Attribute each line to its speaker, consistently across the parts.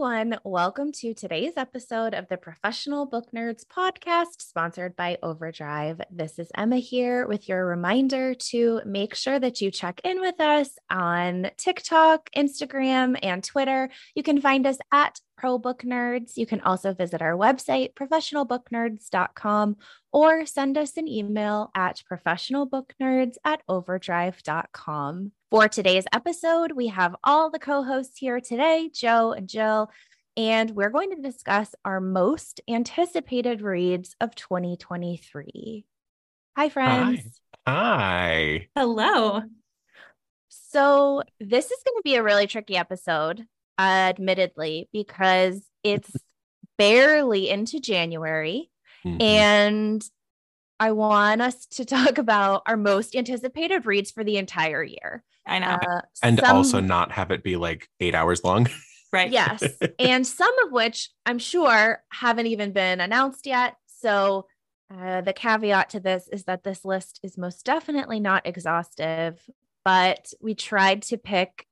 Speaker 1: everyone. Welcome to today's episode of the Professional Book Nerds podcast, sponsored by Overdrive. This is Emma here with your reminder to make sure that you check in with us on TikTok, Instagram, and Twitter. You can find us at Pro Book Nerds. You can also visit our website, professionalbooknerds.com, or send us an email at professionalbooknerds at overdrive.com. For today's episode, we have all the co hosts here today, Joe and Jill, and we're going to discuss our most anticipated reads of 2023. Hi, friends.
Speaker 2: Hi. Hi.
Speaker 3: Hello.
Speaker 1: So, this is going to be a really tricky episode, admittedly, because it's barely into January.
Speaker 2: Mhm.
Speaker 1: And I want us to talk about our most anticipated reads for the entire year.
Speaker 3: I know.
Speaker 1: Uh,
Speaker 2: and
Speaker 1: some-
Speaker 2: also not have it be like eight hours long.
Speaker 3: right.
Speaker 1: yes, and some of which I'm sure haven't even been announced yet. So uh, the caveat to this is that this list is most definitely not exhaustive, but we tried to pick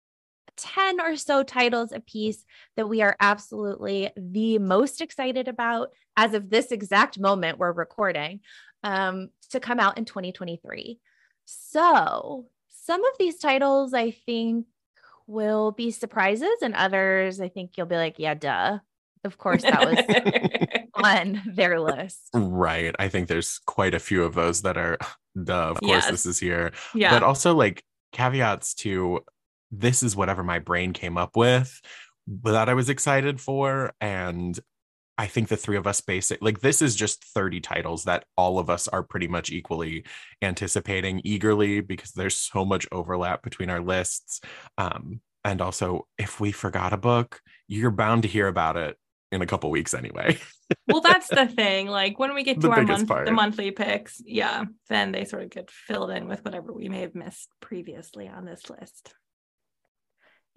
Speaker 1: 10 or so titles a piece that we are absolutely the most excited about as of this exact moment we're recording um, to come out in 2023. So, some of these titles I think will be surprises, and others I think you'll be like, yeah, duh. Of course, that was on their list.
Speaker 2: right. I think there's quite a few of those that are, duh, of course,
Speaker 3: Yes.
Speaker 2: this is here.
Speaker 3: yeah.
Speaker 2: But also, like, caveats to this is whatever my brain came up with that I was excited for. And I think the three of us basic like this is just 30 titles that all of us are pretty much equally anticipating eagerly because there's so much overlap between our lists. Um, and also if we forgot a book, you're bound to hear about it in a couple weeks anyway.
Speaker 3: well, that's the thing. Like when we get
Speaker 2: The
Speaker 3: to our month,
Speaker 2: part.
Speaker 3: the monthly picks, yeah, then they sort of get filled in with whatever we may have missed previously on this list.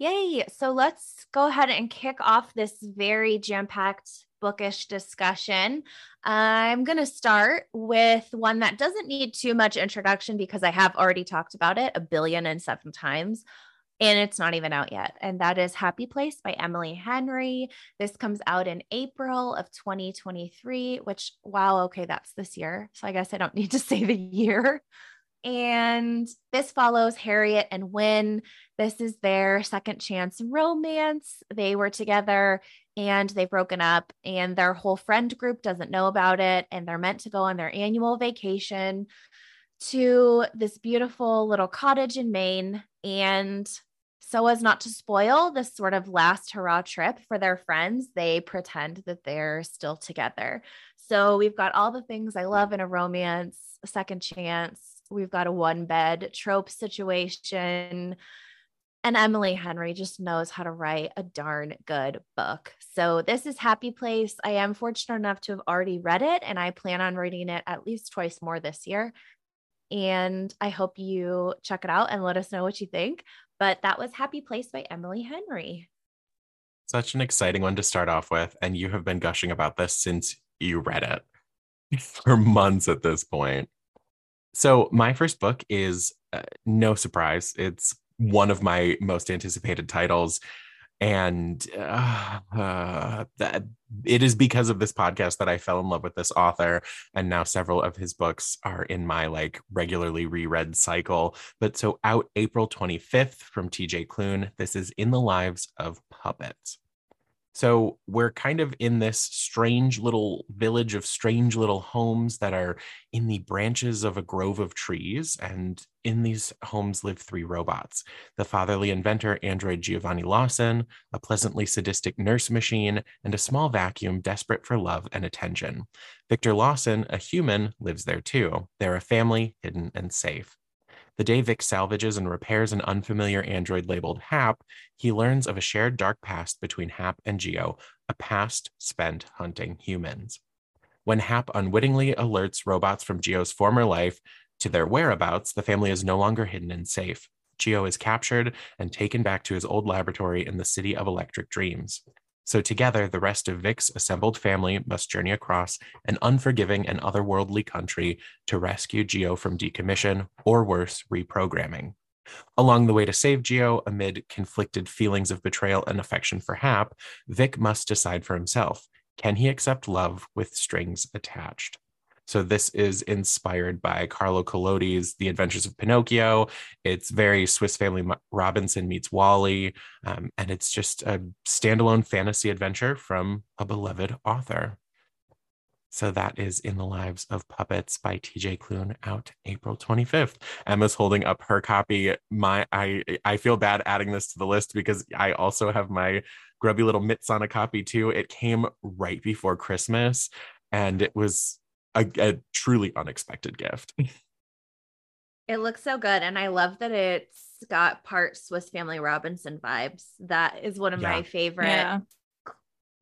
Speaker 1: Yay. So let's go ahead and kick off this very jam packed bookish discussion. I'm going to start with one that doesn't need too much introduction because I have already talked about it a billion and seven times. And it's not even out yet. And that is Happy Place by Emily Henry. This comes out in April of 2023, which, wow, okay, that's this year. So I guess I don't need to say the year. And this follows Harriet and Wyn. This is their second chance romance. They were together and they've broken up, and their whole friend group doesn't know about it. And they're meant to go on their annual vacation to this beautiful little cottage in Maine. And so, as not to spoil this sort of last hurrah trip for their friends, they pretend that they're still together. So, we've got all the things I love in a romance, a second chance. We've got a one bed trope situation. And Emily Henry just knows how to write a darn good book. So, this is Happy Place. I am fortunate enough to have already read it, and I plan on reading it at least twice more this year. And I hope you check it out and let us know what you think. But that was Happy Place by Emily Henry.
Speaker 2: Such an exciting one to start off with. And you have been gushing about this since you read it for months at this point. So, my first book is uh, no surprise. It's one of my most anticipated titles. And uh, uh, that it is because of this podcast that I fell in love with this author. And now several of his books are in my like regularly reread cycle. But so out April 25th from TJ Klune, this is In the Lives of Puppets. So we're kind of in this strange little village of strange little homes that are in the branches of a grove of trees. And in these homes live three robots the fatherly inventor, android Giovanni Lawson, a pleasantly sadistic nurse machine, and a small vacuum desperate for love and attention. Victor Lawson, a human, lives there too. They're a family, hidden and safe. The day Vic salvages and repairs an unfamiliar android labeled Hap, he learns of a shared dark past between Hap and Gio, a past spent hunting humans. When Hap unwittingly alerts robots from Gio's former life to their whereabouts, the family is no longer hidden and safe. Gio is captured and taken back to his old laboratory in the city of electric dreams. So together, the rest of Vic's assembled family must journey across an unforgiving and otherworldly country to rescue Gio from decommission or worse, reprogramming. Along the way to save Gio, amid conflicted feelings of betrayal and affection for Hap, Vic must decide for himself. Can he accept love with strings attached? So this is inspired by Carlo Collodi's The Adventures of Pinocchio. It's very Swiss Family Robinson meets WALL-E, um, and it's just a standalone fantasy adventure from a beloved author. So that is In the Lives of Puppets by TJ Klune out April 25th. Emma's holding up her copy. My I I feel bad adding this to the list because I also have my grubby little mitts on a copy too. It came right before Christmas and it was a, a truly unexpected gift.
Speaker 1: It looks so good. And I love that it's got part Swiss Family Robinson vibes. That is one of yeah. my favorite. Yeah.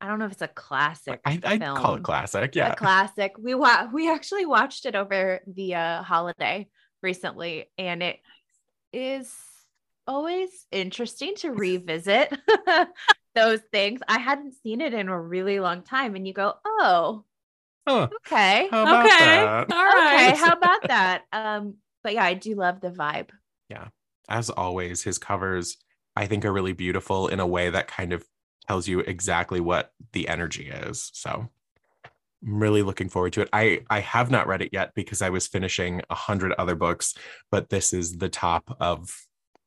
Speaker 1: I don't know if it's a classic.
Speaker 2: I, I call it classic. Yeah.
Speaker 1: A classic. We wa- we actually watched it over the uh, holiday recently, and it is always interesting to revisit those things. I hadn't seen it in a really long time, and you go, oh,
Speaker 2: Huh.
Speaker 1: Okay.
Speaker 2: How about
Speaker 1: okay.
Speaker 2: that?
Speaker 1: All right. Okay. How about that? Um, but yeah, I do love the vibe.
Speaker 2: Yeah. As always, his covers I think are really beautiful in a way that kind of tells you exactly what the energy is. So I'm really looking forward to it. I I have not read it yet because I was finishing a hundred other books, but this is the top of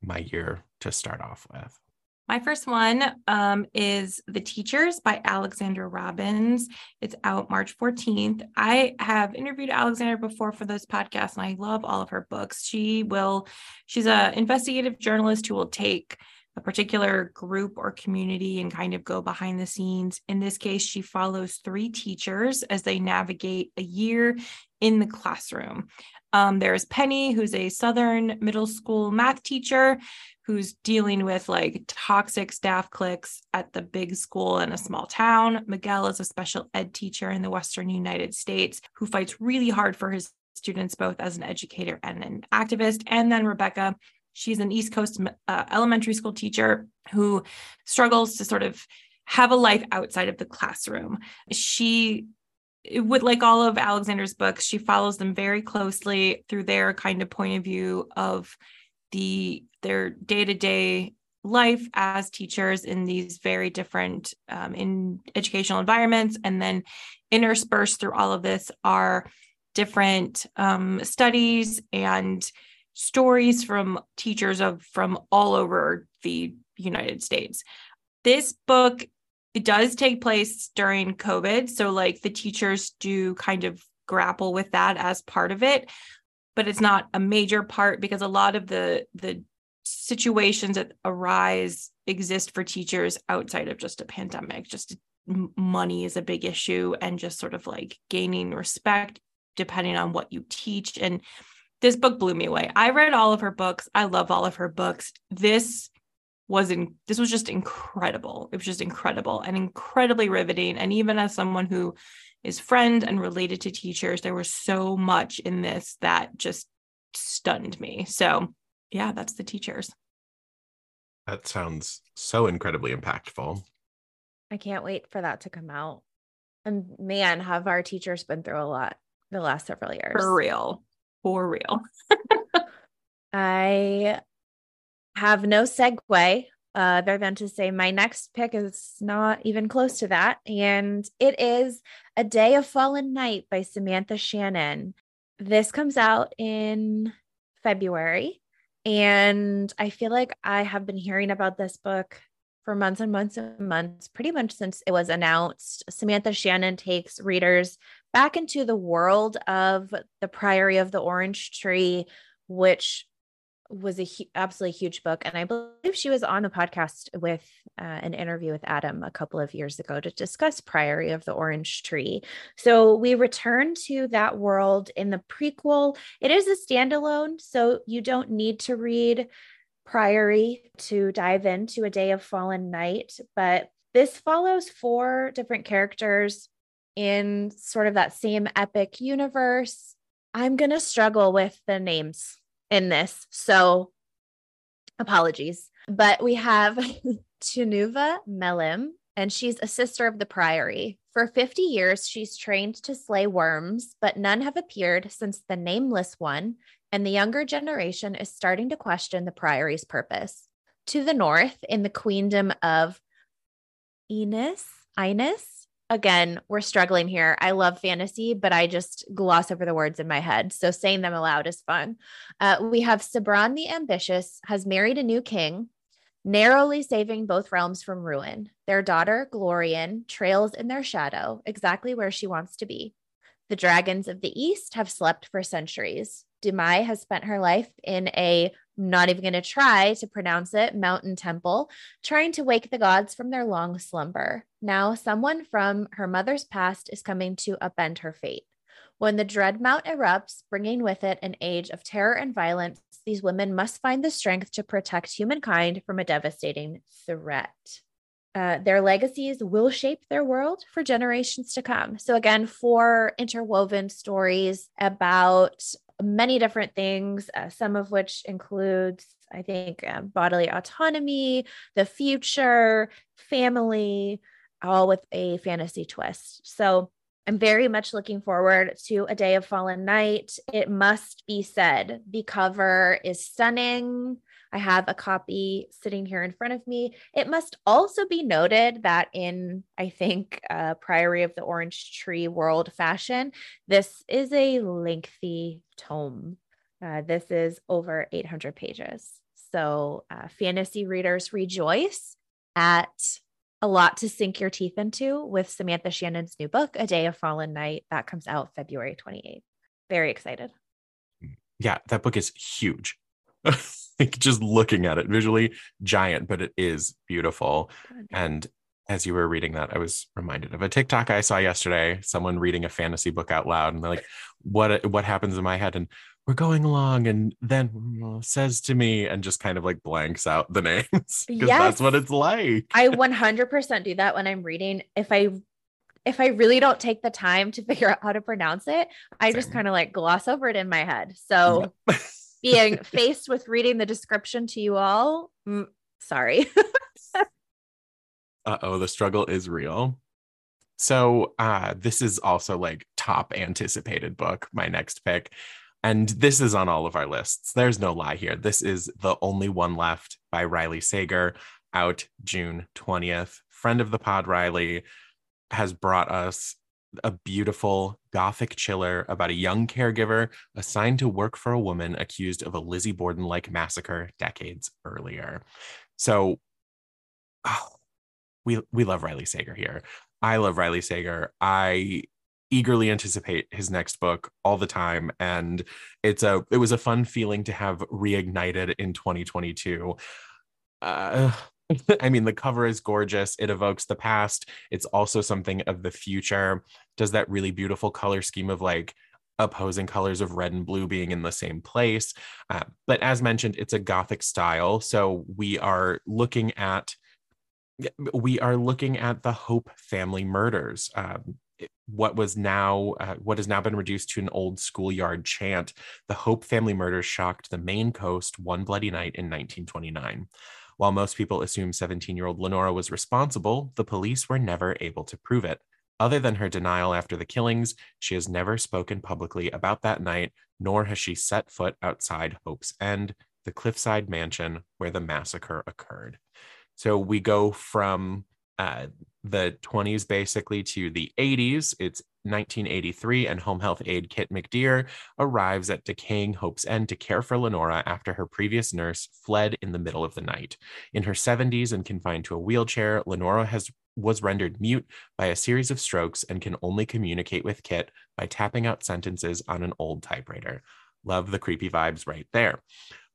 Speaker 2: my year to start off with.
Speaker 3: My first one um, is The Teachers by Alexandra Robbins. It's out March 14th. I have interviewed Alexandra before for this podcast, and I love all of her books. She will, she's an investigative journalist who will take a particular group or community and kind of go behind the scenes. In this case, she follows three teachers as they navigate a year in the classroom. Um, there's Penny, who's a Southern middle school math teacher who's dealing with like toxic staff cliques at the big school in a small town. Miguel is a special ed teacher in the Western United States who fights really hard for his students, both as an educator and an activist. And then Rebecca, she's an East Coast uh, elementary school teacher who struggles to sort of have a life outside of the classroom. She would like all of Alexandra's books, she follows them very closely through their kind of point of view of the their day-to-day life as teachers in these very different um, in educational environments. And then interspersed through all of this are different um, studies and stories from teachers of from all over the united states. This book it does take place during covid so like the teachers do kind of grapple with that as part of it but it's not a major part because a lot of the the situations that arise exist for teachers outside of just a pandemic. Just money is a big issue and just sort of like gaining respect depending on what you teach and this book blew me away. I read all of her books. I love all of her books. This was in this was just incredible it was just incredible and incredibly riveting and even as someone who is friend and related to teachers. There was so much in this that just stunned me. So, yeah, that's the teachers.
Speaker 2: That sounds so incredibly impactful.
Speaker 1: I can't wait for that to come out. And man, have our teachers been through a lot the last several years.
Speaker 3: For real. For real.
Speaker 1: I have no segue uh, other than to say my next pick is not even close to that. And it is A Day of Fallen Night by Samantha Shannon. This comes out in February. And I feel like I have been hearing about this book for months and months and months, pretty much since it was announced. Samantha Shannon takes readers back into the world of the Priory of the Orange Tree, which was a hu- absolutely huge book. And I believe she was on a podcast with uh, an interview with Adam a couple of years ago to discuss Priory of the Orange Tree. So we return to that world in the prequel. It is a standalone, so you don't need to read Priory to dive into A Day of Fallen Night, but this follows four different characters in sort of that same epic universe. I'm going to struggle with the names in this. So apologies. But we have Tunuva Melim, and she's a sister of the Priory. For 50 years, she's trained to slay worms, but none have appeared since the Nameless One, and the younger generation is starting to question the Priory's purpose. To the north, in the queendom of Enis, Ines, again, we're struggling here. I love fantasy, but I just gloss over the words in my head. So saying them aloud is fun. Uh, we have Sabran the Ambitious has married a new king, narrowly saving both realms from ruin. Their daughter, Glorian, trails in their shadow, exactly where she wants to be. The dragons of the East have slept for centuries. Dumai has spent her life in a not even going to try to pronounce it, mountain temple, trying to wake the gods from their long slumber. Now, someone from her mother's past is coming to upend her fate. When the Dreadmount erupts, bringing with it an age of terror and violence, these women must find the strength to protect humankind from a devastating threat. Uh, their legacies will shape their world for generations to come. So, again, four interwoven stories about many different things, uh, some of which includes, I think, uh, bodily autonomy, the future, family, all with a fantasy twist. So I'm very much looking forward to A Day of Fallen Night. It must be said, the cover is stunning. I have a copy sitting here in front of me. It must also be noted that in, I think, uh, Priory of the Orange Tree world fashion, this is a lengthy tome. Uh, this is over 800 pages. So, uh, fantasy readers rejoice at a lot to sink your teeth into with Samantha Shannon's new book, A Day of Fallen Night, that comes out February 28th. Very excited.
Speaker 2: Yeah, that book is huge. like just looking at it visually giant but it is beautiful and as you were reading that i was reminded of a tiktok i saw yesterday someone reading a fantasy book out loud and they're like what what happens in my head and we're going along and then says to me and just kind of like blanks out the names because yes. that's what it's like
Speaker 1: i 100% do that when i'm reading if i if i really don't take the time to figure out how to pronounce it i Same. just kind of like gloss over it in my head so yep. being faced with reading the description to you all. Mm, sorry.
Speaker 2: uh oh, the struggle is real. So, uh, this is also like top anticipated book, my next pick. And this is on all of our lists. There's no lie here. This is The Only One Left by Riley Sager, out June 20th. Friend of the pod, Riley, has brought us a beautiful gothic chiller about a young caregiver assigned to work for a woman accused of a Lizzie Borden like massacre decades earlier. So oh, we we love Riley Sager here. I love Riley Sager. I eagerly anticipate his next book all the time and it's a it was a fun feeling to have reignited in 2022 uh, I mean, the cover is gorgeous. It evokes the past. It's also something of the future. Does that really beautiful color scheme of like opposing colors of red and blue being in the same place. Uh, but as mentioned, it's a Gothic style. So we are looking at we are looking at the Hope family murders. Um, what was now uh, what has now been reduced to an old schoolyard chant. The Hope family murders shocked the Maine coast one bloody night in 1929. While most people assume 17 year old Lenora was responsible, the police were never able to prove it. Other than her denial after the killings, she has never spoken publicly about that night, nor has she set foot outside Hope's End, the cliffside mansion where the massacre occurred. So we go from uh, the 20s basically to the 80s. It's 1983, and home health aide Kit McDeere arrives at decaying Hope's End to care for Lenora after her previous nurse fled in the middle of the night. In her 70s and confined to a wheelchair, Lenora has was rendered mute by a series of strokes and can only communicate with Kit by tapping out sentences on an old typewriter. Love the creepy vibes right there.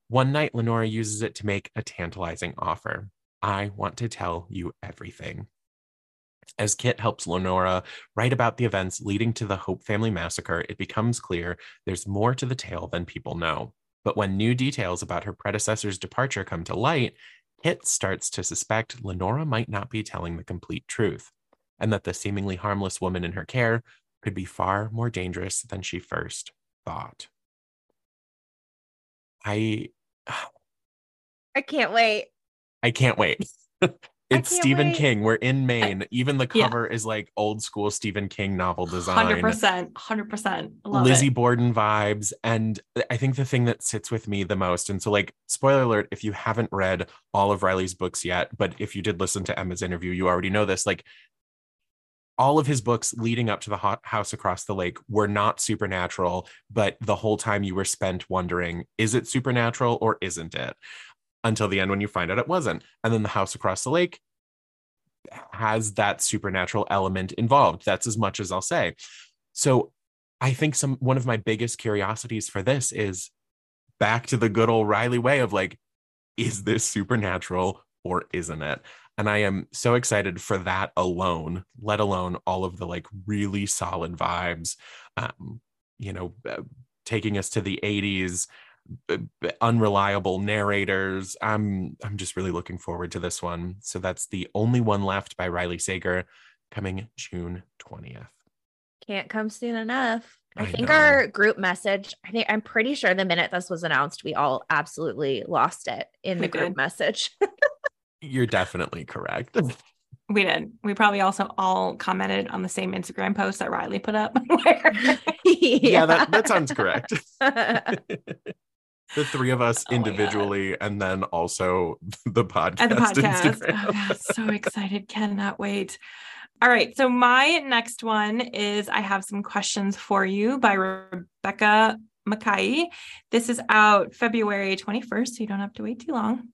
Speaker 2: One night, Lenora uses it to make a tantalizing offer. I want to tell you everything. As Kit helps Lenora write about the events leading to the Hope family massacre, it becomes clear there's more to the tale than people know. But when new details about her predecessor's departure come to light, Kit starts to suspect Lenora might not be telling the complete truth, and that the seemingly harmless woman in her care could be far more dangerous than she first thought. I
Speaker 1: I can't wait.
Speaker 2: I can't wait. it's Stephen
Speaker 1: wait.
Speaker 2: King. We're in Maine. Even the
Speaker 3: Yeah.
Speaker 2: cover is like old school Stephen King novel design.
Speaker 3: 100%. 100%. Love
Speaker 2: Lizzie
Speaker 3: it.
Speaker 2: Borden vibes. And I think the thing that sits with me the most, and so, like, spoiler alert, if you haven't read all of Riley's books yet, but if you did listen to Emma's interview, you already know this. Like, all of his books leading up to the Ho- house across the lake were not supernatural, but the whole time you were spent wondering, is it supernatural or isn't it? Until the end when you find out it wasn't. And then the house across the lake has that supernatural element involved. That's as much as I'll say. So I think some one of my biggest curiosities for this is back to the good old Riley way of like, is this supernatural or isn't it? And I am so excited for that alone, let alone all of the like really solid vibes. Um, you know, uh, taking us to the 80s, b- b- unreliable narrators. I'm I'm just really looking forward to this one. So that's the only one left by Riley Sager coming June 20th.
Speaker 1: Can't come soon enough. I,
Speaker 2: I
Speaker 1: think
Speaker 2: know.
Speaker 1: our group message, I think I'm pretty sure the minute this was announced, we all absolutely lost it in
Speaker 3: We
Speaker 1: the group
Speaker 3: did.
Speaker 1: message.
Speaker 2: You're definitely correct.
Speaker 3: We did. We probably also all commented on the same Instagram post that Riley put up. where-
Speaker 2: yeah, that, that sounds correct. The three of us
Speaker 3: Oh
Speaker 2: individually and then also the podcast.
Speaker 3: At the podcast. Oh, God, so excited. Cannot wait. All right. So, my next one is I have some questions for you by Rebecca Makkai. This is out February 21st, so you don't have to wait too long.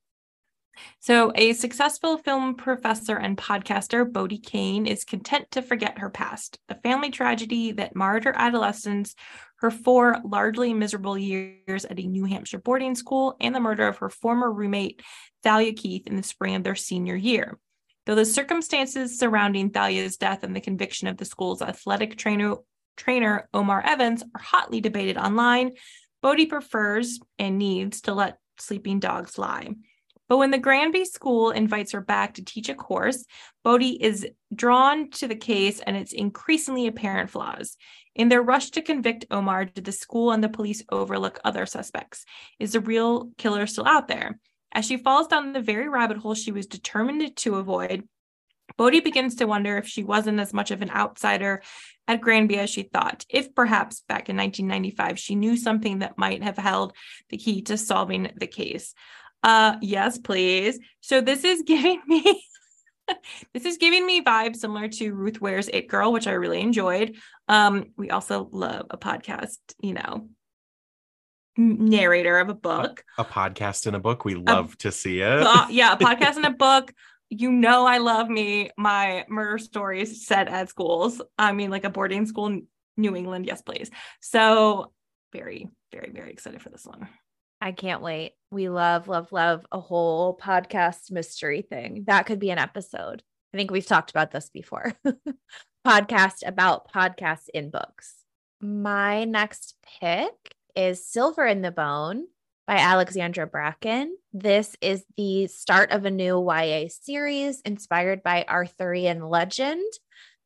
Speaker 3: So, a successful film professor and podcaster, Bodie Kane, is content to forget her past, the family tragedy that marred her adolescence, her four largely miserable years at a New Hampshire boarding school, and the murder of her former roommate, Thalia Keith, in the spring of their senior year. Though the circumstances surrounding Thalia's death and the conviction of the school's athletic trainer, trainer Omar Evans are hotly debated online, Bodie prefers and needs to let sleeping dogs lie. But when the Granby School invites her back to teach a course, Bodie is drawn to the case and its increasingly apparent flaws. In their rush to convict Omar, did the school and the police overlook other suspects? Is the real killer still out there? As she falls down the very rabbit hole she was determined to avoid, Bodie begins to wonder if she wasn't as much of an outsider at Granby as she thought, if perhaps back in 1995 she knew something that might have held the key to solving the case. Uh, yes, please. So this is giving me. this is giving me vibes similar to Ruth Ware's It Girl, which I really enjoyed. Um, we also love a podcast, you know, narrator of a book.
Speaker 2: a podcast in a book. We love to see it.
Speaker 3: Uh, yeah, a podcast in a book. You know, I love me my murder stories set at schools. I mean, like a boarding school in New England. Yes, please. So, very, very, very excited for this one.
Speaker 1: I can't wait. We love, love, love a whole podcast mystery thing. That could be an episode. I think we've talked about this before. Podcast about podcasts in books. My next pick is Silver in the Bone by Alexandra Bracken. This is the start of a new YA series inspired by Arthurian legend.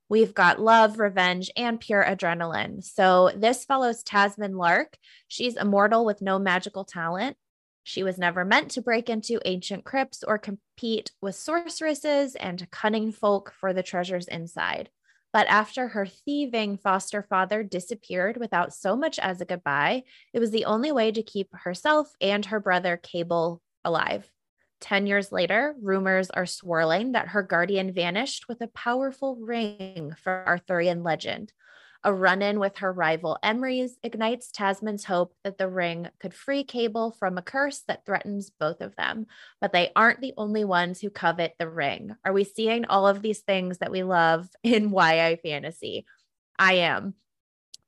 Speaker 1: We've got love, revenge, and pure adrenaline. So this follows Tasman Lark. She's immortal with no magical talent. She was never meant to break into ancient crypts or compete with sorceresses and cunning folk for the treasures inside. But after her thieving foster father disappeared without so much as a goodbye, it was the only way to keep herself and her brother Cabell alive. 10 years later, rumors are swirling that her guardian vanished with a powerful ring for Arthurian legend. A run in with her rival Emrys ignites Tasman's hope that the ring could free Cabell from a curse that threatens both of them. But they aren't the only ones who covet the ring. Are we seeing all of these things that we love in YA fantasy? I am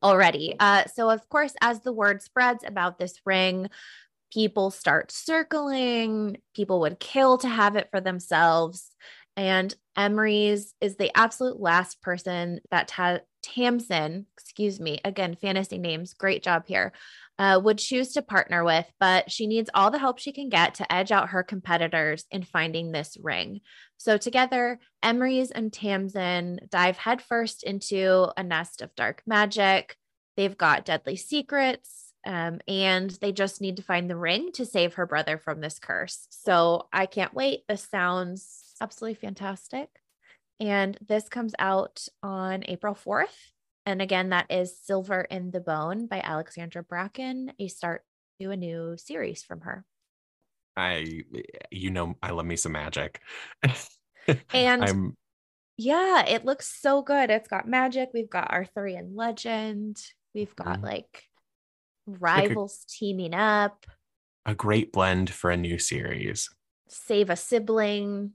Speaker 1: already. Uh, so, of course, as the word spreads about this ring, people start circling, people would kill to have it for themselves. And Emrys is the absolute last person that ta- Tamsin, excuse me, again, fantasy names, great job here, uh, would choose to partner with, but she needs all the help she can get to edge out her competitors in finding this ring. So together, Emrys and Tamsin dive headfirst into a nest of dark magic. They've got deadly secrets, um, and they just need to find the ring to save her brother from this curse. So I can't wait. This sounds absolutely fantastic. And this comes out on April 4th. And again, that is Silver in the Bone by Alexandra Bracken, a start to a new series from her.
Speaker 2: I, you know, I love me some magic.
Speaker 1: And
Speaker 2: I'm
Speaker 1: yeah, it looks so good. It's got magic. We've got Arthurian legend. We've got
Speaker 2: Mhm.
Speaker 1: like rivals teaming up,
Speaker 2: a great blend for a new series.
Speaker 1: save a sibling.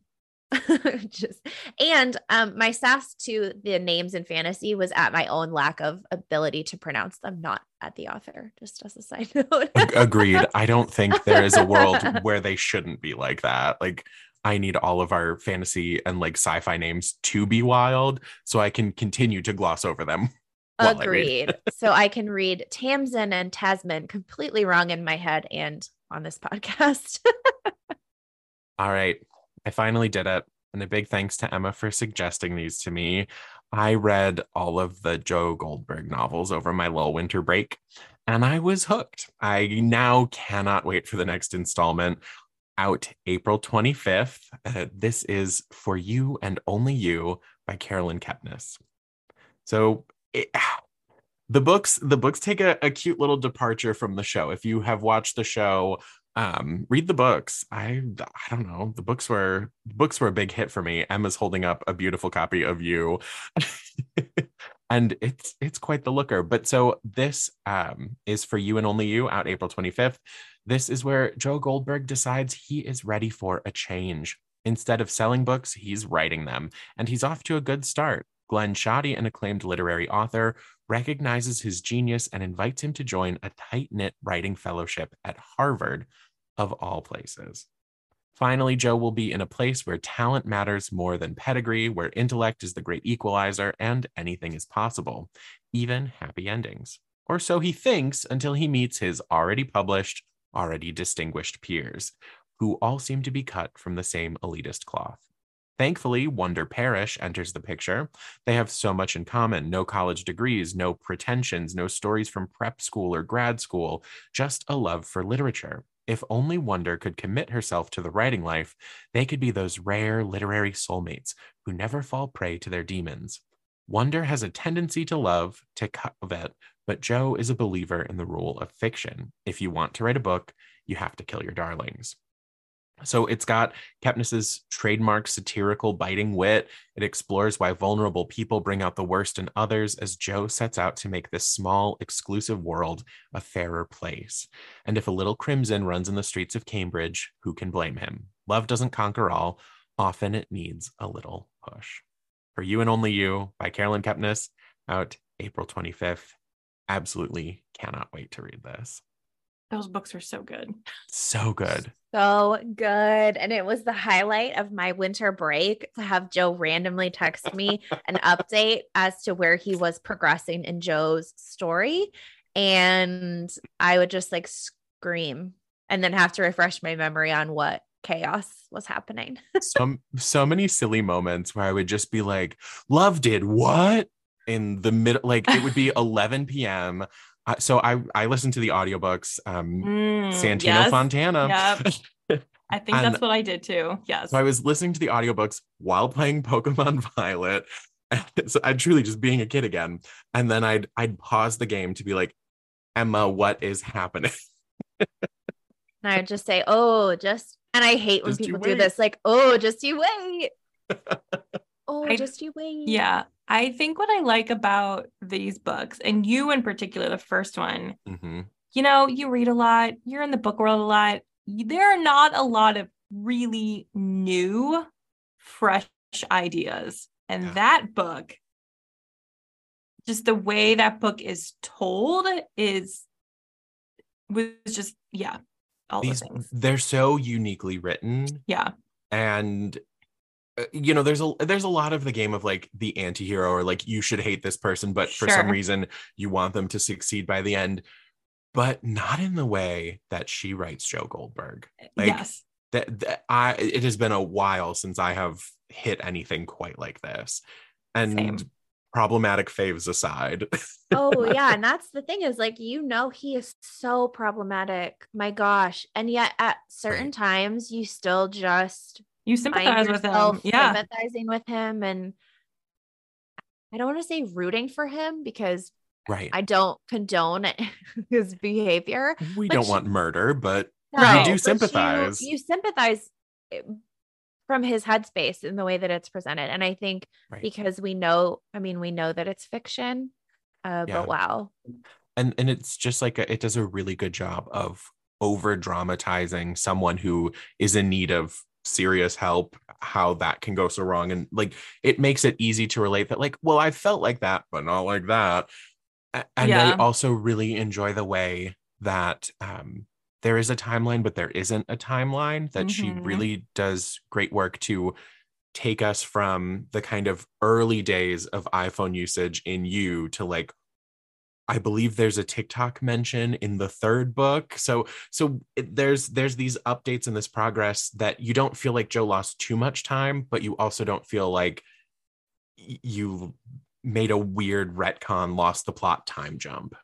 Speaker 1: just and um my sass to the names in fantasy was at my own lack of ability to pronounce them not at the author just as a side note
Speaker 2: Ag- Agreed. I don't think there is a world where they shouldn't be like that. Like, I need all of our fantasy and like sci-fi names to be wild, so I can continue to gloss over them. While I read.
Speaker 1: agreed so i can read tamsin and tasman completely wrong in my head and on this podcast
Speaker 2: All right, I finally did it, and a big thanks to Emma for suggesting these to me. I read all of the Joe Goldberg novels over my little winter break, and I was hooked. I now cannot wait for the next installment out April 25th. Uh, this is For You and Only You by Caroline Kepnes. So it, the books the books take a, a cute little departure from the show. If you have watched the show, um, read the books. I I don't know. The books were books were a big hit for me. Emma's holding up a beautiful copy of you. and it's it's quite the looker. But so this um is for you and only you out April 25th. This is where Joe Goldberg decides he is ready for a change. Instead of selling books, he's writing them, and he's off to a good start. Glenn Shoddy, an acclaimed literary author, recognizes his genius and invites him to join a tight knit writing fellowship at Harvard, of all places. Finally, Joe will be in a place where talent matters more than pedigree, where intellect is the great equalizer, and anything is possible, even happy endings. Or so he thinks until he meets his already published, already distinguished peers, who all seem to be cut from the same elitist cloth. Thankfully, Wonder Parish enters the picture. They have so much in common no college degrees, no pretensions, no stories from prep school or grad school, just a love for literature. If only Wonder could commit herself to the writing life, they could be those rare literary soulmates who never fall prey to their demons. Wonder has a tendency to love, to covet, but Joe is a believer in the rule of fiction. If you want to write a book, you have to kill your darlings. So it's got Kepnes's trademark satirical biting wit. It explores why vulnerable people bring out the worst in others as Joe sets out to make this small, exclusive world a fairer place. And if a little crimson runs in the streets of Cambridge, who can blame him? Love doesn't conquer all. Often it needs a little push. For You and Only You by Caroline Kepnes, out April 25th. Absolutely cannot wait to read this.
Speaker 3: Those books are so good.
Speaker 2: So good.
Speaker 1: so good and it was the highlight of my winter break to have joe randomly text me an update as to where he was progressing in joe's story and i would just like scream and then have to refresh my memory on what chaos was happening
Speaker 2: so so many silly moments where I would just be like, "Love did what?" in the middle, like it would be 11 p.m. Uh, so I I listened to the audiobooks, um,
Speaker 3: Mm,
Speaker 2: Santino
Speaker 3: yes.
Speaker 2: Fontana.
Speaker 3: Yep. I think that's what I did too. Yes.
Speaker 2: So I was listening to the audiobooks while playing Pokemon Violet. so I'm truly just being a kid again. And then I'd I'd pause the game to be like, Emma, what is happening?
Speaker 1: and i would just say oh just and i hate when
Speaker 2: Just
Speaker 1: people do this like oh just you wait oh
Speaker 3: I-
Speaker 1: just you wait
Speaker 3: yeah. I think what I like about these books, and you in particular, the first one,
Speaker 2: hmm
Speaker 3: you know, you read a lot, you're in the book world a lot. There are not a lot of really new, fresh ideas. And
Speaker 2: Yeah.
Speaker 3: that book, just the way that book is told, is was just, yeah, all
Speaker 2: These
Speaker 3: the things.
Speaker 2: they're so uniquely written,
Speaker 3: Yeah.
Speaker 2: and Uh, you know, there's a there's a lot of the game of like the anti-hero or like you should hate this person, but for some reason you want them to succeed by the end, but not in the way that she writes Joe Goldberg. Like,
Speaker 3: yes.
Speaker 2: that, that I it has been a while since I have hit anything quite like this. And
Speaker 3: Same.
Speaker 2: problematic faves aside.
Speaker 1: oh yeah and that's the thing is like you know he is so problematic my gosh and yet at certain
Speaker 2: Right.
Speaker 1: times you still just
Speaker 3: You sympathize with him.
Speaker 1: yourself
Speaker 3: Yeah.
Speaker 1: sympathizing with him and i don't want to say rooting for him because
Speaker 2: right.
Speaker 1: i don't condone his behavior
Speaker 2: we
Speaker 1: but
Speaker 2: don't
Speaker 1: she-
Speaker 2: want murder, but
Speaker 3: Right.
Speaker 2: you do
Speaker 1: but
Speaker 2: sympathize.
Speaker 1: you, sympathize eh, from his headspace in the way that it's presented and i think
Speaker 2: Right.
Speaker 1: because we know i mean we know that it's fiction uh
Speaker 2: Yeah.
Speaker 1: but wow
Speaker 2: and and it's just like a, it does a really good job of over dramatizing someone who is in need of serious help how that can go so wrong and like it makes it easy to relate that like well i felt like that but not like that and i also really enjoy the way that um there is a timeline but there isn't a timeline that she
Speaker 3: Mhm.
Speaker 2: really does great work to take us from the kind of early days of iphone usage in you to like I believe there's a TikTok mention in the third book. So so there's there's these updates and this progress that you don't feel like Joe lost too much time, but you also don't feel like you made a weird retcon, lost the plot time jump.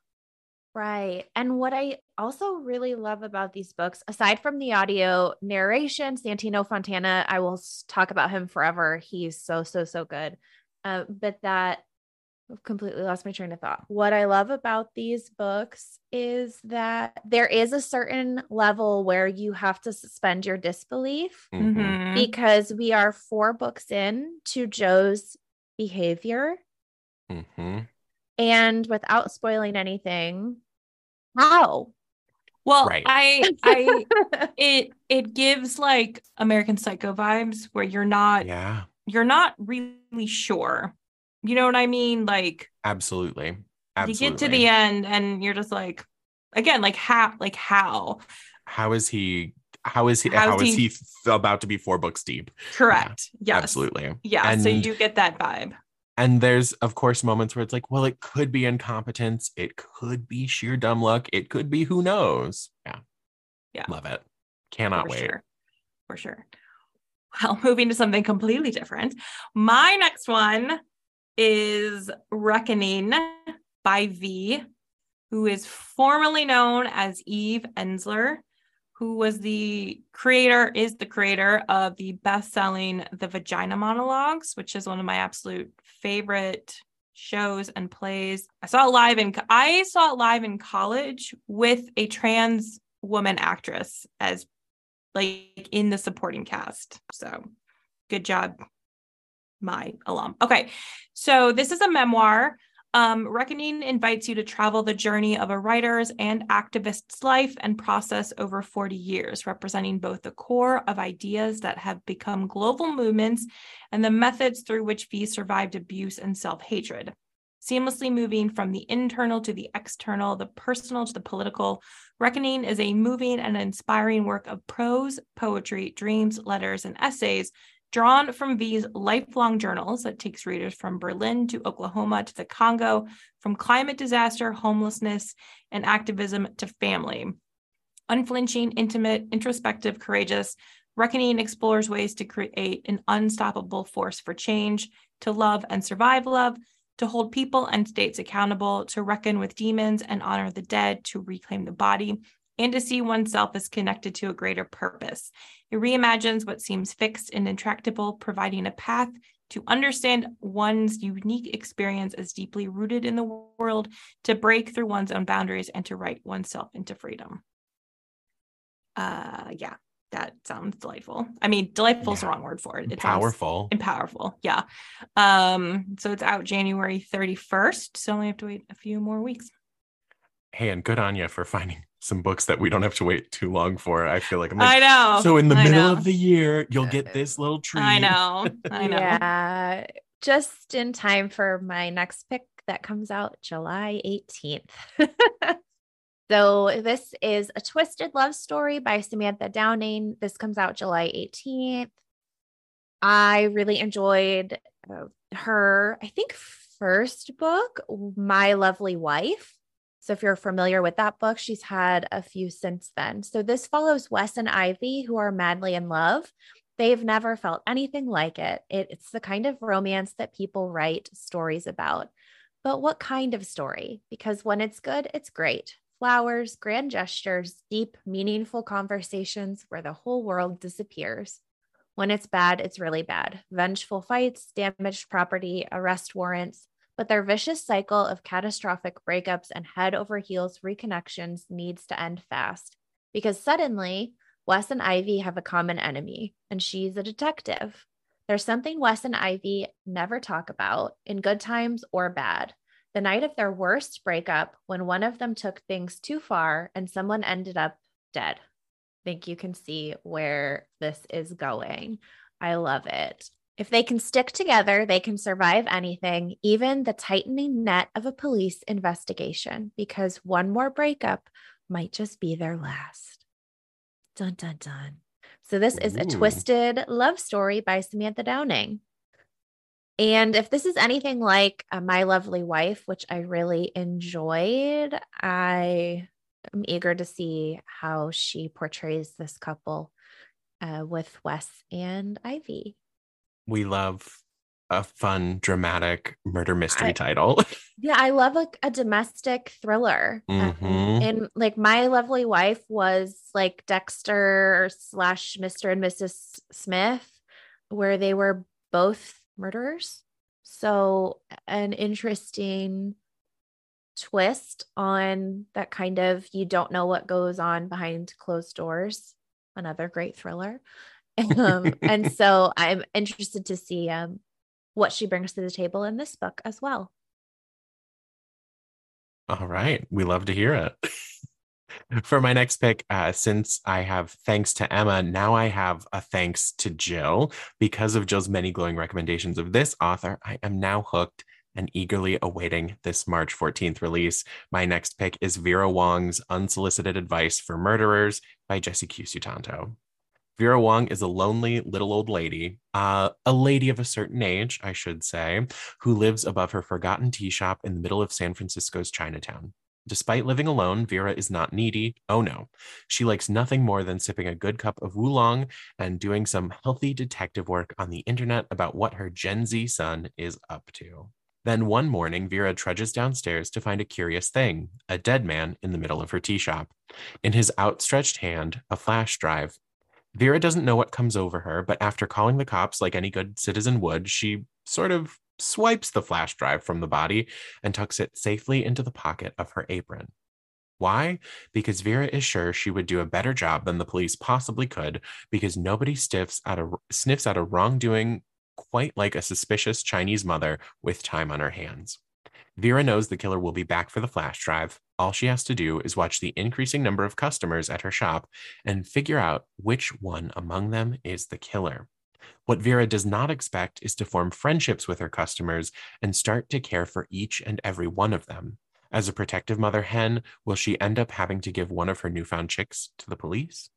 Speaker 1: Right. And what I also really love about these books, aside from the audio narration, Santino Fontana, I will talk about him forever. He's so, so, so good. Uh, but that I've completely lost my train of thought. What I love about these books is that there is a certain level where you have to suspend your disbelief
Speaker 2: Mhm.
Speaker 3: Mhm.
Speaker 1: because we are four books in to Joe's behavior.
Speaker 2: Mhm.
Speaker 1: And without spoiling anything, how?
Speaker 3: Well,
Speaker 2: Right.
Speaker 3: I I it it gives like American Psycho vibes where you're not
Speaker 2: Yeah,
Speaker 3: you're not really sure. You know what I mean? Like
Speaker 2: absolutely. Absolutely.
Speaker 3: you get to the end and you're just like again like how like how
Speaker 2: How is he how is he how is
Speaker 3: he-
Speaker 2: he about to be four books deep?
Speaker 3: correct. Yes.
Speaker 2: Absolutely.
Speaker 3: Yeah. so you get that vibe.
Speaker 2: And there's, of course, moments where it's like, well, it could be incompetence. It could be sheer dumb luck. It could be who knows. Yeah.
Speaker 3: Yeah.
Speaker 2: Love it. Cannot
Speaker 3: for
Speaker 2: wait.
Speaker 3: sure. For sure. Well, moving to something completely different. My next one is Reckoning by V, who is formerly known as Eve Ensler, who was the creator, is the creator of the best-selling The Vagina Monologues, which is one of my absolute favorite shows and plays. I saw it live in I saw it live in college with a trans woman actress as like in the supporting cast. So good job, my alum. Okay. So this is a memoir. Um, Reckoning invites you to travel the journey of a writer's and activist's life and process over 40 years, representing both the core of ideas that have become global movements and the methods through which V survived abuse and self hatred. Seamlessly moving from the internal to the external, the personal to the political, Reckoning is a moving and inspiring work of prose, poetry, dreams, letters, and essays drawn from V's lifelong journals that takes readers from Berlin to Oklahoma to the Congo, from climate disaster, homelessness, and activism to family. Unflinching, intimate, introspective, courageous, Reckoning explores ways to create an unstoppable force for change, to love and survive love, to hold people and states accountable, to reckon with demons and honor the dead, to reclaim the body, and to see oneself as connected to a greater purpose. It reimagines what seems fixed and intractable, providing a path to understand one's unique experience as deeply rooted in the world, to break through one's own boundaries, and to write oneself into freedom. Uh, yeah. that sounds delightful. I mean, delightful is the wrong word for it. It sounds
Speaker 2: Powerful.
Speaker 3: and powerful. Yeah. Um, so it's out January 31st. So only have to wait a few more weeks.
Speaker 2: Hey, and good on you for finding some books that we don't have to wait too long for. I feel like I'm
Speaker 3: I know.
Speaker 2: so in the
Speaker 3: I
Speaker 2: middle
Speaker 3: know.
Speaker 2: of the year, you'll get this little treat.
Speaker 3: I know. I know.
Speaker 1: Yeah, just in time for my next pick that comes out July 18th. so, this is a twisted love story by Samantha Downing. This comes out July 18th. I really enjoyed uh, her, I think, first book, My Lovely Wife. So, if you're familiar with that book, she's had a few since then. So, this follows Wes and Ivy, who are madly in love. They've never felt anything like it. it. It's the kind of romance that people write stories about. But what kind of story? Because when it's good, it's great. Flowers, grand gestures, deep, meaningful conversations where the whole world disappears. When it's bad, it's really bad. Vengeful fights, damaged property, arrest warrants. But their vicious cycle of catastrophic breakups and head over heels reconnections needs to end fast. Because suddenly, Wes and Ivy have a common enemy, and she's a detective. There's something Wes and Ivy never talk about in good times or bad. The night of their worst breakup, when one of them took things too far and someone ended up dead. I think you can see where this is going. I love it. If they can stick together, they can survive anything, even the tightening net of a police investigation, because one more breakup might just be their last. Dun dun dun. So this is a
Speaker 2: Ooh.
Speaker 1: twisted love story by Samantha Downing. And if this is anything like uh, My Lovely Wife, which I really enjoyed, I am eager to see how she portrays this couple uh, with Wes and Ivy.
Speaker 2: We love a fun, dramatic murder mystery
Speaker 1: I-
Speaker 2: title.
Speaker 1: Yeah, I love a, a domestic thriller. Um,
Speaker 2: Mhm.
Speaker 1: and like My Lovely Wife was like Dexter slash Mr. and Mrs. Smith, where they were both murderers. So, an interesting twist on that kind of you don't know what goes on behind closed doors. Another great thriller. Um, and so, I'm interested to see um, what she brings to the table in this book as well.
Speaker 2: All right. We love to hear it. For my next pick, uh, since I have thanks to Emma, now I have a thanks to Jill. Because of Jill's many glowing recommendations of this author, I am now hooked and eagerly awaiting this March 14th release. My next pick is Vera Wong's Unsolicited Advice for Murderers by Jesse Q. Sutanto. Vera Wong is a lonely little old lady, uh, a lady of a certain age, I should say, who lives above her forgotten tea shop in the middle of San Francisco's Chinatown. Despite living alone, Vera is not needy. Oh no. She likes nothing more than sipping a good cup of oolong and doing some healthy detective work on the internet about what her Gen Z son is up to. Then one morning, Vera trudges downstairs to find a curious thing a dead man in the middle of her tea shop. In his outstretched hand, a flash drive. Vera doesn't know what comes over her, but after calling the cops like any good citizen would, she sort of swipes the flash drive from the body and tucks it safely into the pocket of her apron. Why? Because Vera is sure she would do a better job than the police possibly could, because nobody stiffs out a, sniffs out a wrongdoing quite like a suspicious Chinese mother with time on her hands. Vera knows the killer will be back for the flash drive. All she has to do is watch the increasing number of customers at her shop and figure out which one among them is the killer. What Vera does not expect is to form friendships with her customers and start to care for each and every one of them. As a protective mother hen, will she end up having to give one of her newfound chicks to the police?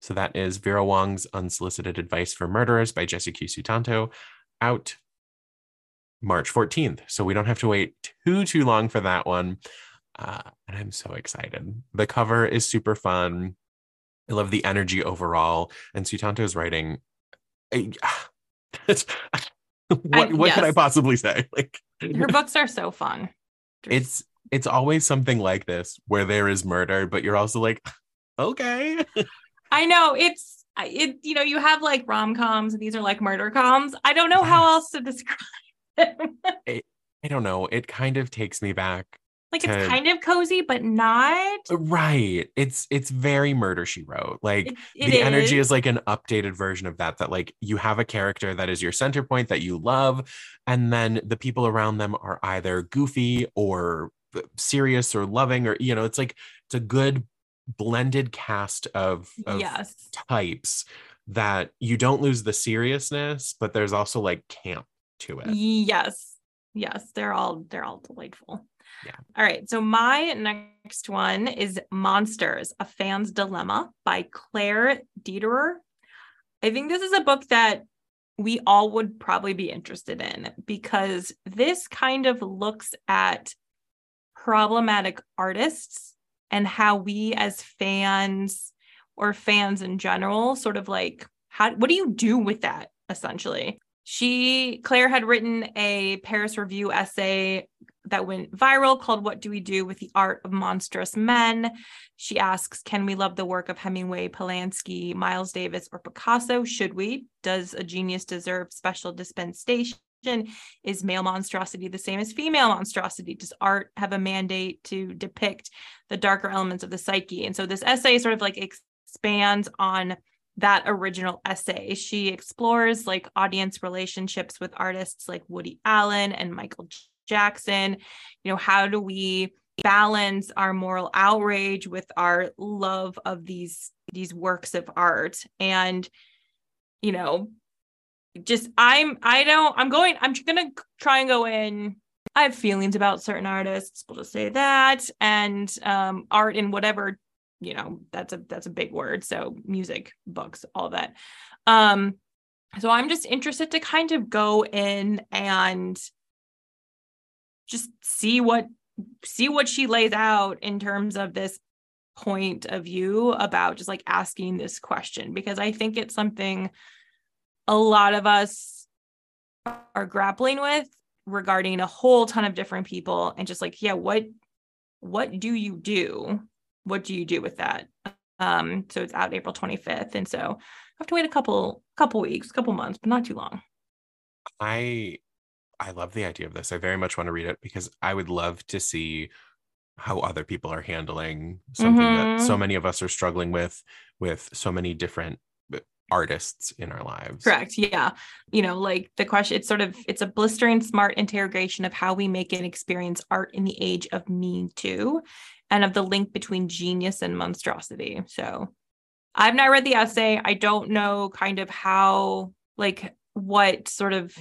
Speaker 2: So that is Vera Wong's Unsolicited Advice for Murderers by Jesse Q. Sutanto, out March 14th. So we don't have to wait too, too long for that one. Uh, and I'm so excited. The cover is super fun. I love the energy overall. And Sutanto's writing. I- what
Speaker 3: I-
Speaker 2: what can I possibly say? Like
Speaker 3: Her books are so fun.
Speaker 2: it's it's always something like this where there is murder, but you're also like, okay.
Speaker 3: I know it's it. You know, you have like rom coms, and these are like murder coms. I don't know how else to describe them.
Speaker 2: I don't know. It kind of takes me back
Speaker 3: like
Speaker 2: to-
Speaker 3: it's kind of cozy, but not.
Speaker 2: right. It's it's very murder she wrote. Like
Speaker 3: It- it
Speaker 2: the energy is like an updated version of that that like you have a character that is your center point that you love and then the people around them are either goofy or uh, serious or loving or you know it's like it's a good blended cast of, of
Speaker 3: yes.
Speaker 2: types that you don't lose the seriousness but there's also like camp to it
Speaker 3: Yes. Yes, they're all they're all delightful.
Speaker 2: Yeah.
Speaker 3: All right. So my next one is Monsters: A Fan's Dilemma by Claire Dederer. I think this is a book that we all would probably be interested in because this kind of looks at problematic artists and how we as fans or fans in general sort of like how what do you do with that essentially she claire had written a paris review essay that went viral called what do we do with the art of monstrous men? She asks can we love the work of hemingway polanski miles davis or picasso? Should we? Does a genius deserve special dispensation? Is male monstrosity the same as female monstrosity? Does art have a mandate to depict the darker elements of the psyche? And so this essay sort of like expands on that original essay. She explores like audience relationships with artists like Woody Allen and Michael Jackson. You know, how do we balance our moral outrage with our love of these these works of art? And you know, just I'm I don't I'm going I'm gonna try and go in I have feelings about certain artists, we'll just say that, and um, art in whatever you know that's a that's a big word so music books all that um so i'm just interested to kind of go in and just see what see what she lays out in terms of this point of view about just like asking this question because i think it's something a lot of us are grappling with regarding a whole ton of different people and just like yeah what what do you do what do you do with that? Um, so it's out April 25th. And so I have to wait a couple couple weeks, couple months, but not too long.
Speaker 2: I I love the idea of this. I very much want to read it because I would love to see how other people are handling something that so
Speaker 3: Mhm.
Speaker 2: many of us are struggling with with so many different uh, artists in our lives.
Speaker 3: Correct. Yeah. You know, like the question, it's sort of it's a blistering smart interrogation of how we make and experience art in the age of Me Too and of the link between genius and monstrosity. So I've not read the essay. I don't know kind of how like what sort of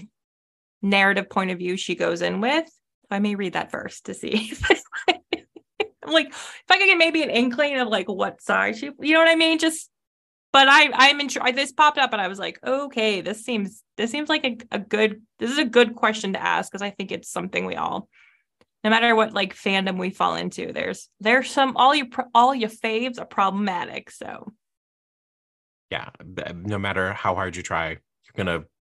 Speaker 3: narrative point of view she goes in with. I may read that first to see. I'm like, if I could get maybe an inkling of like what side she, you know what I mean? Just, but I, I'm in. This popped up, and I was like, okay, this seems, this seems like a, a good. This is a good question to ask because I think it's something we all, no matter what like fandom we fall into, there's there's some all your all your faves are problematic. So
Speaker 2: Yeah. No matter how hard you try, you're gonna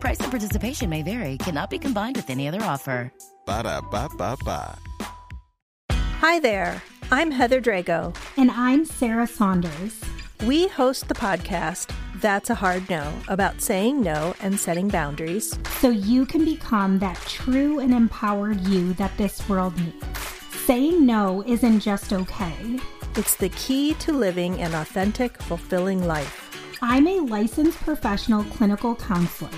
Speaker 4: Price and participation may vary, cannot be combined with any other offer.
Speaker 5: Ba da ba ba ba.
Speaker 6: Hi there. I'm Heather Drago.
Speaker 7: And I'm Sarah Saunders.
Speaker 6: We host the podcast That's a Hard No about saying no and setting boundaries.
Speaker 7: So you can become that true and empowered you that this world needs. Saying no isn't just okay.
Speaker 6: It's the key to living an authentic, fulfilling life.
Speaker 7: I'm a licensed professional clinical counselor.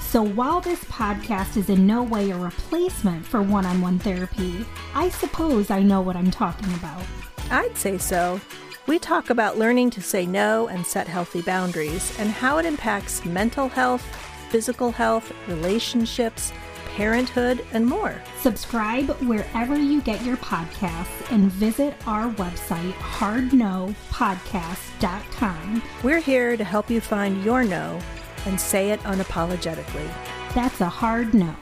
Speaker 7: So while this podcast is in no way a replacement for one on one therapy, I suppose I know what I'm talking about.
Speaker 6: I'd say so. We talk about learning to say no and set healthy boundaries and how it impacts mental health, physical health, relationships, parenthood, and more.
Speaker 7: Subscribe wherever you get your podcasts and visit our website, hardnopodcast.com.
Speaker 6: We're here to help you find your no and say it unapologetically.
Speaker 7: That's a hard no.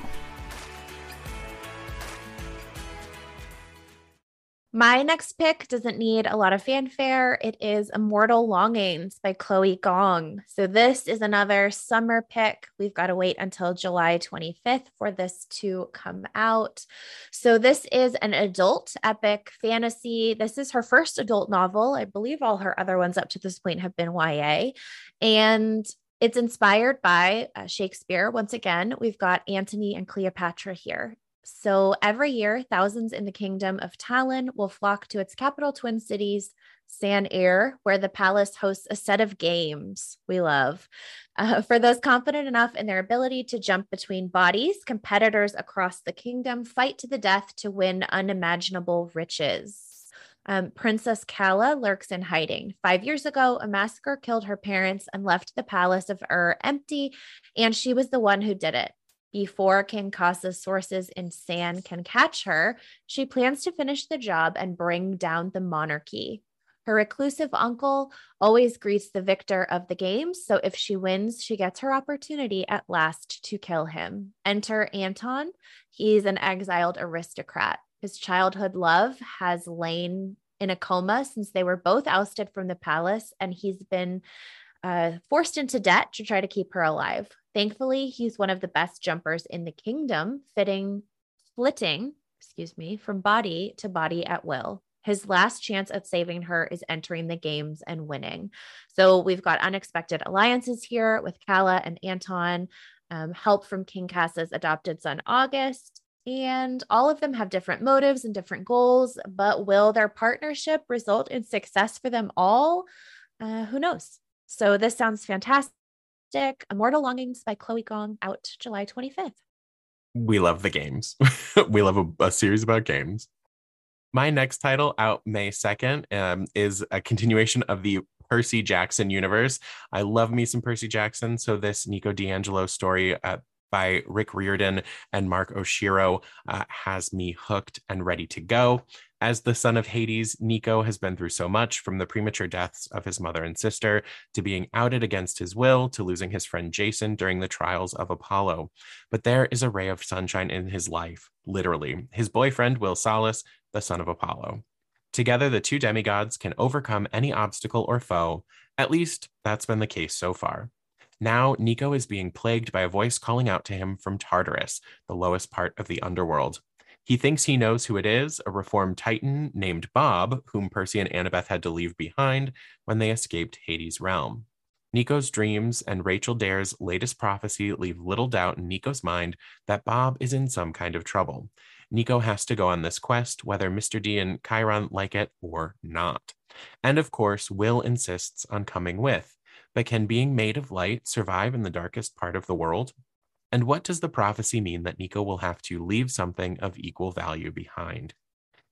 Speaker 1: My next pick doesn't need a lot of fanfare. It is Immortal Longings by Chloe Gong. So, this is another summer pick. We've got to wait until July 25th for this to come out. So, this is an adult epic fantasy. This is her first adult novel. I believe all her other ones up to this point have been YA. And it's inspired by uh, Shakespeare. Once again, we've got Antony and Cleopatra here. So every year, thousands in the kingdom of Talin will flock to its capital twin cities, San-Er, where the palace hosts a set of games we love. Uh, for those confident enough in their ability to jump between bodies, competitors across the kingdom fight to the death to win unimaginable riches. Um, Princess Calla lurks in hiding. Five years ago, a massacre killed her parents and left the palace of Ur empty, and she was the one who did it. Before King Kasa's sources in San can catch her, she plans to finish the job and bring down the monarchy. Her reclusive uncle always greets the victor of the games, so if she wins, she gets her opportunity at last to kill him. Enter Anton. He's an exiled aristocrat. His childhood love has lain in a coma since they were both ousted from the palace, and he's been uh, forced into debt to try to keep her alive. Thankfully, he's one of the best jumpers in the kingdom, fitting, flitting, excuse me, from body to body at will. His last chance at saving her is entering the games and winning. So we've got unexpected alliances here with Calla and Anton, um, help from King Kasa's adopted son, August. And all of them have different motives and different goals, but will their partnership result in success for them all? Uh, who knows? So this sounds fantastic. Immortal Longings by Chloe Gong out July 25th.
Speaker 2: We love the games. we love a, a, series about games. My next title out May 2nd um, is a continuation of the Percy Jackson universe. I love me some Percy Jackson. So, this Nico Di Angelo story uh, by Rick Riordan and Mark Oshiro uh, has me hooked and ready to go. As the son of Hades, Nico has been through so much from the premature deaths of his mother and sister to being outed against his will to losing his friend Jason during the trials of Apollo. But there is a ray of sunshine in his life, literally. His boyfriend, Will Solace, the son of Apollo. Together, the two demigods can overcome any obstacle or foe. At least, that's been the case so far. Now, Nico is being plagued by a voice calling out to him from Tartarus, the lowest part of the underworld. He thinks he knows who it is, a reformed titan named Bob, whom Percy and Annabeth had to leave behind when they escaped Hades' realm. Nico's dreams and Rachel Dare's latest prophecy leave little doubt in Nico's mind that Bob is in some kind of trouble. Nico has to go on this quest, whether Mr. D and Chiron like it or not. And of course, Will insists on coming with. But can being made of light survive in the darkest part of the world? And what does the prophecy mean that Nico will have to leave something of equal value behind?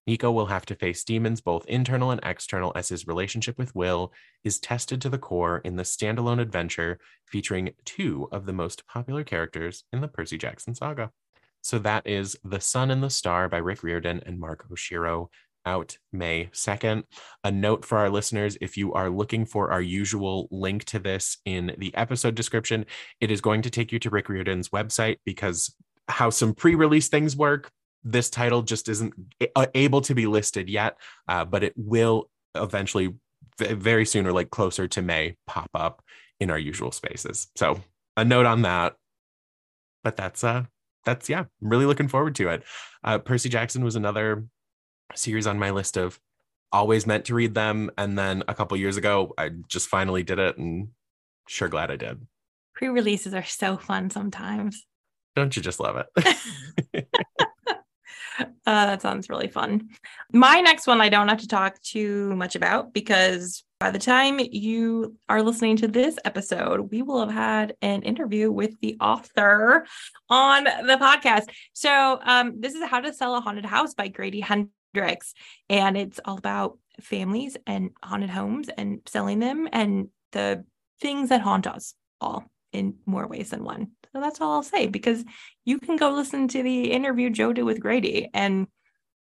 Speaker 2: Nico will have to face demons both internal and external as his relationship with Will is tested to the core in the standalone adventure featuring two of the most popular characters in the Percy Jackson saga. So that is The Sun and the Star by Rick Riordan and Mark Oshiro out May 2nd. A note for our listeners if you are looking for our usual link to this in the episode description, it is going to take you to Rick Riordan's website because how some pre release things work, this title just isn't able to be listed yet, uh, but it will eventually, very soon or like closer to May, pop up in our usual spaces. So a note on that. But that's uh that's yeah, I'm really looking forward to it. Uh, Percy Jackson was another series on my list of always meant to read them. And then a couple years ago, I just finally did it and sure glad I did.
Speaker 3: Pre releases are so fun sometimes.
Speaker 2: Don't you just love it?
Speaker 3: uh, that sounds really fun. My next one, I don't have to talk too much about because by the time you are listening to this episode, we will have had an interview with the author on the podcast. So, um, this is How to Sell a Haunted House by Grady Hendrix. Hendrix. And it's all about families and haunted homes and selling them and the things that haunt us all in more ways than one. So that's all I'll say because you can go listen to the interview Joe did with Grady, and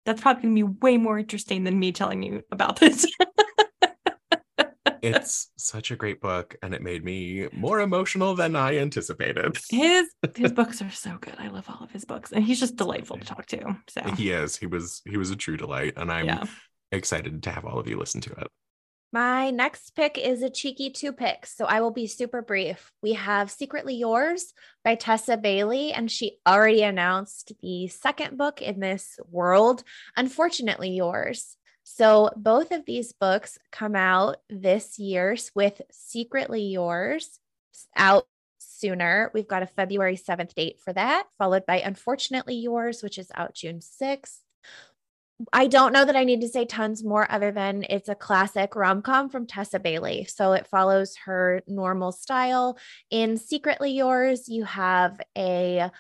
Speaker 3: that's probably gonna be way more interesting than me telling you about this.
Speaker 2: it's such a great book and it made me more emotional than I anticipated.
Speaker 3: His his books are so good. I love all of his books and he's just delightful to talk to. So
Speaker 2: He is. He was he was a true delight and I'm
Speaker 3: yeah.
Speaker 2: excited to have all of you listen to it.
Speaker 1: My next pick is a cheeky two picks, so I will be super brief. We have Secretly Yours by Tessa Bailey, and she already announced the second book in this world, Unfortunately Yours. So both of these books come out this year with Secretly Yours out sooner. We've got a February 7th date for that, followed by Unfortunately Yours, which is out June 6th. I don't know that I need to say tons more other than it's a classic rom com from Tessa Bailey. So it follows her normal style. In Secretly Yours, you have a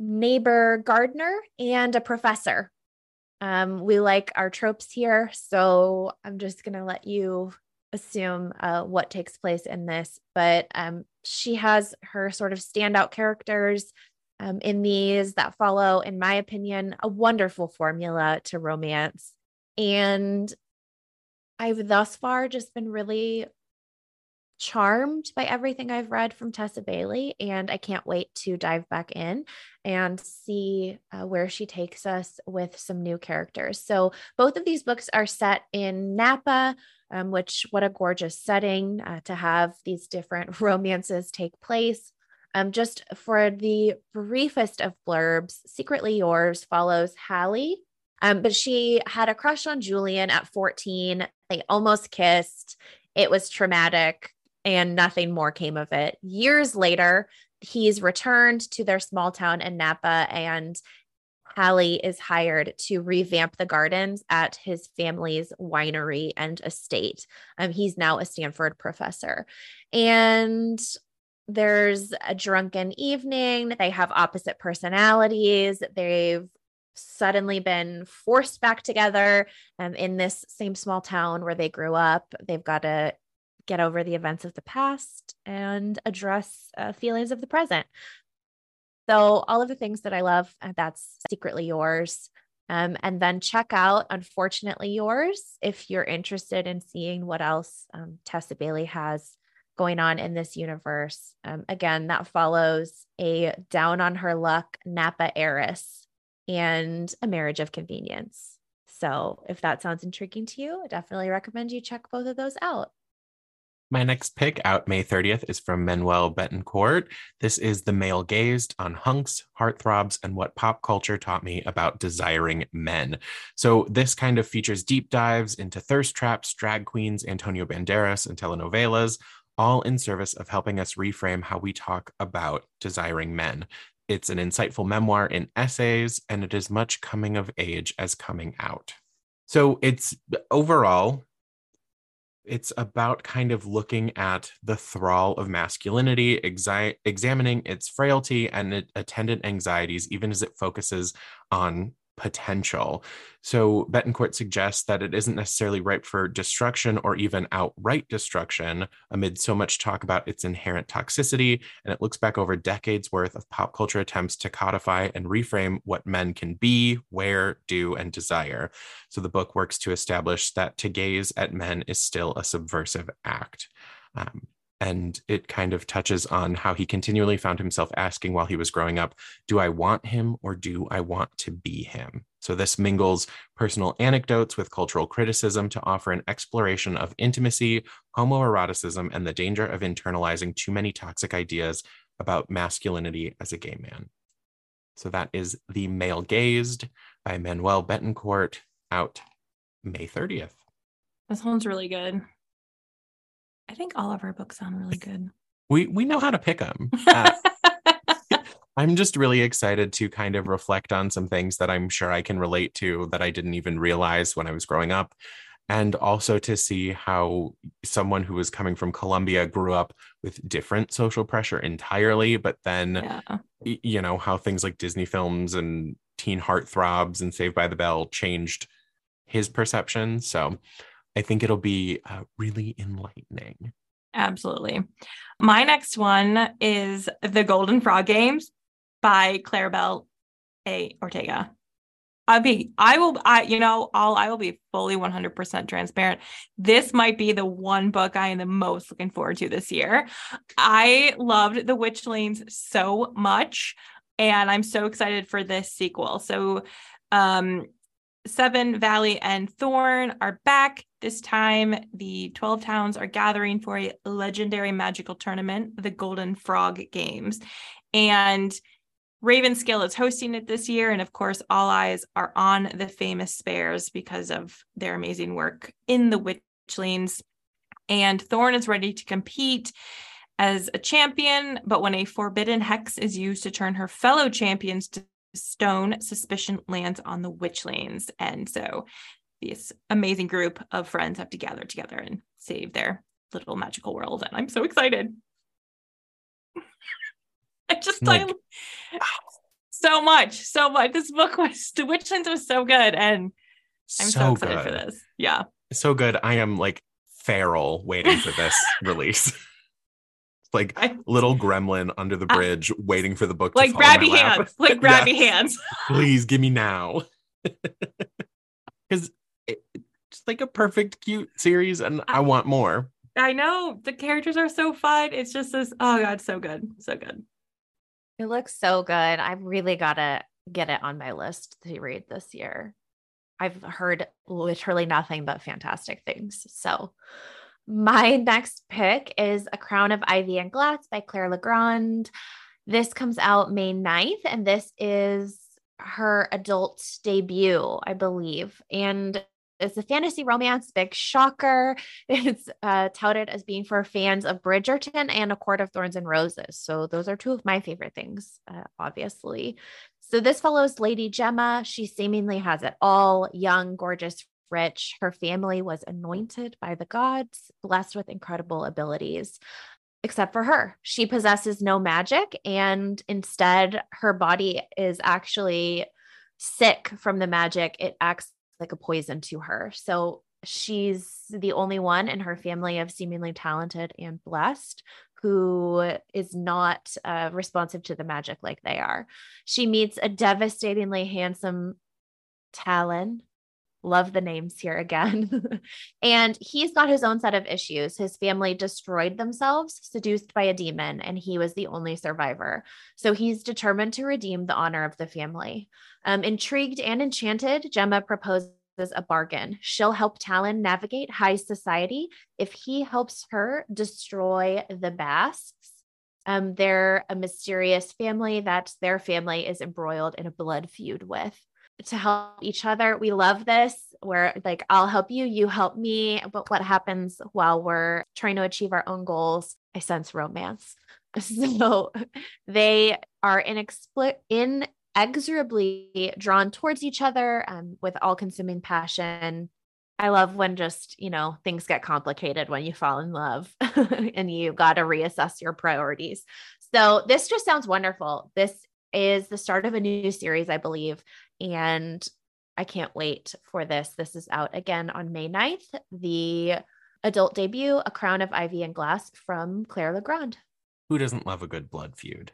Speaker 1: neighbor gardener and a professor. Um, we like our tropes here. So I'm just going to let you assume uh, what takes place in this. But um, she has her sort of standout characters um, in these that follow, in my opinion, a wonderful formula to romance. And I've thus far just been really charmed by everything I've read from Tessa Bailey. And I can't wait to dive back in and see uh, where she takes us with some new characters. So, both of these books are set in Napa. Um, which, what a gorgeous setting uh, to have these different romances take place. Um, just for the briefest of blurbs, Secretly Yours follows Hallie, um, but she had a crush on Julian at 14. They almost kissed. It was traumatic and nothing more came of it. Years later, he's returned to their small town in Napa and Hallie is hired to revamp the gardens at his family's winery and estate. Um, he's now a Stanford professor. And there's a drunken evening. They have opposite personalities. They've suddenly been forced back together um, in this same small town where they grew up. They've got to get over the events of the past and address uh, feelings of the present. So, all of the things that I love, uh, that's secretly yours. Um, and then check out Unfortunately Yours if you're interested in seeing what else um, Tessa Bailey has going on in this universe. Um, again, that follows a down on her luck Napa heiress and a marriage of convenience. So, if that sounds intriguing to you, I definitely recommend you check both of those out.
Speaker 2: My next pick out May 30th is from Manuel Betancourt. This is The Male Gazed on Hunks, Heartthrobs, and What Pop Culture Taught Me About Desiring Men. So, this kind of features deep dives into thirst traps, drag queens, Antonio Banderas, and telenovelas, all in service of helping us reframe how we talk about desiring men. It's an insightful memoir in essays, and it is much coming of age as coming out. So, it's overall it's about kind of looking at the thrall of masculinity, exi- examining its frailty and attendant anxieties, even as it focuses on potential. So Betancourt suggests that it isn't necessarily ripe for destruction or even outright destruction amid so much talk about its inherent toxicity. And it looks back over decades worth of pop culture attempts to codify and reframe what men can be, wear, do, and desire. So the book works to establish that to gaze at men is still a subversive act. Um, and it kind of touches on how he continually found himself asking while he was growing up do i want him or do i want to be him? So this mingles personal anecdotes with cultural criticism to offer an exploration of intimacy homoeroticism and the danger of internalizing too many toxic ideas about masculinity as a gay man. So that is the male gazed by manuel betancourt out may 30th
Speaker 3: that sounds really good I think all of our books sound really good.
Speaker 2: We we know how to pick them. Uh, I'm just really excited to kind of reflect on some things that I'm sure I can relate to that I didn't even realize when I was growing up. And also to see how someone who was coming from Colombia grew up with different social pressure entirely, but then, yeah. you know, how things like Disney films and teen heartthrobs and Saved by the Bell changed his perception. So I think it'll be uh, really enlightening.
Speaker 3: Absolutely. My next one is The Golden Frog Games by Claribel A. Ortega. I mean, I will, I, you know, I'll, I will be fully 100% transparent. This might be the one book I am the most looking forward to this year. I loved The Witchlings so much, and I'm so excited for this sequel. So, um, Seven Valley and Thorn are back. This time, the 12 towns are gathering for a legendary magical tournament, the Golden Frog Games. And Ravenskill is hosting it this year. And of course, all eyes are on the famous Spares because of their amazing work in the Witchlings. And Thorn is ready to compete as a champion, but when a forbidden hex is used to turn her fellow champions to stone, suspicion lands on the Witchlings. And so this amazing group of friends have to gather together and save their little magical world. And I'm so excited. I just like, I, so much, so much. This book was The Witchlings was so good, and I'm so, so excited good. for this. Yeah,
Speaker 2: so good. I am like feral waiting for this release. like I, little gremlin under the bridge, I, waiting for the book.
Speaker 3: Like grabby hands, like grabby yes. hands.
Speaker 2: Please give me now, because like a perfect, cute series, and I, I want more.
Speaker 3: I know the characters are so fun. It's just this. Oh god, so good, so good.
Speaker 1: It looks so good. I've really got to get it on my list to read this year. I've heard literally nothing but fantastic things. So, my next pick is A Crown of Ivy and Glass by Claire Legrand. This comes out May 9th, and this is her adult debut, I believe. And it's a fantasy romance, big shocker. It's uh, touted as being for fans of Bridgerton and A Court of Thorns and Roses. So those are two of my favorite things, uh, obviously. So this follows Lady Gemma. She seemingly has it all young, gorgeous, rich. Her family was anointed by the gods, blessed with incredible abilities. Except for her. She possesses no magic, and instead, her body is actually sick from the magic. It acts like a poison to her. So she's the only one in her family of seemingly talented and blessed who is not uh, responsive to the magic like they are. She meets a devastatingly handsome Talon. Love the names here again. and he's got his own set of issues. His family destroyed themselves, seduced by a demon, and he was the only survivor. So he's determined to redeem the honor of the family. Um, intrigued and enchanted, Gemma proposes a bargain. She'll help Talon navigate high society if he helps her destroy the Basques. Um, they're a mysterious family that their family is embroiled in a blood feud with. To help each other, we love this. Where like I'll help you, you help me. But what happens while we're trying to achieve our own goals? I sense romance. So they are inexplicable in inexorably drawn towards each other um, with all consuming passion. I love when just, you know, things get complicated when you fall in love and you got to reassess your priorities. So this just sounds wonderful. This is the start of a new series, I believe. And I can't wait for this. This is out again on May 9th. The adult debut, A Crown of Ivy and Glass from Claire Legrand.
Speaker 2: Who doesn't love a good blood feud?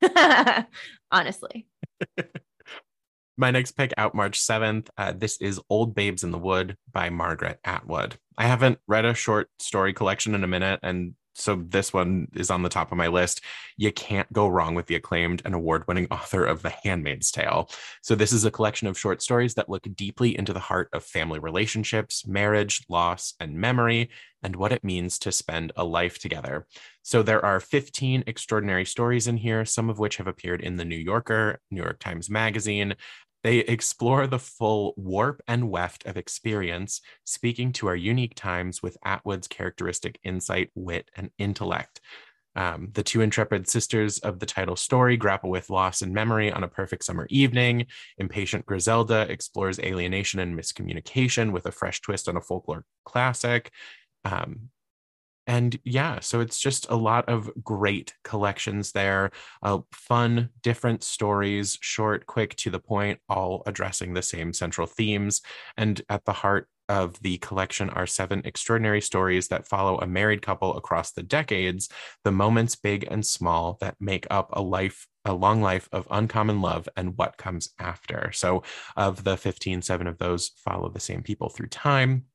Speaker 1: Honestly.
Speaker 2: My next pick out March 7th. Uh, this is Old Babes in the Wood by Margaret Atwood. I haven't read a short story collection in a minute, and so this one is on the top of my list. You can't go wrong with the acclaimed and award winning author of The Handmaid's Tale. So, this is a collection of short stories that look deeply into the heart of family relationships, marriage, loss, and memory, and what it means to spend a life together. So, there are 15 extraordinary stories in here, some of which have appeared in The New Yorker, New York Times Magazine, they explore the full warp and weft of experience, speaking to our unique times with Atwood's characteristic insight, wit, and intellect. Um, the two intrepid sisters of the title story grapple with loss and memory on a perfect summer evening. Impatient Griselda explores alienation and miscommunication with a fresh twist on a folklore classic. Um, and yeah, so it's just a lot of great collections there. Uh, fun, different stories, short, quick, to the point, all addressing the same central themes. And at the heart of the collection are seven extraordinary stories that follow a married couple across the decades, the moments big and small that make up a life a long life of uncommon love and what comes after. So, of the 15, seven of those follow the same people through time.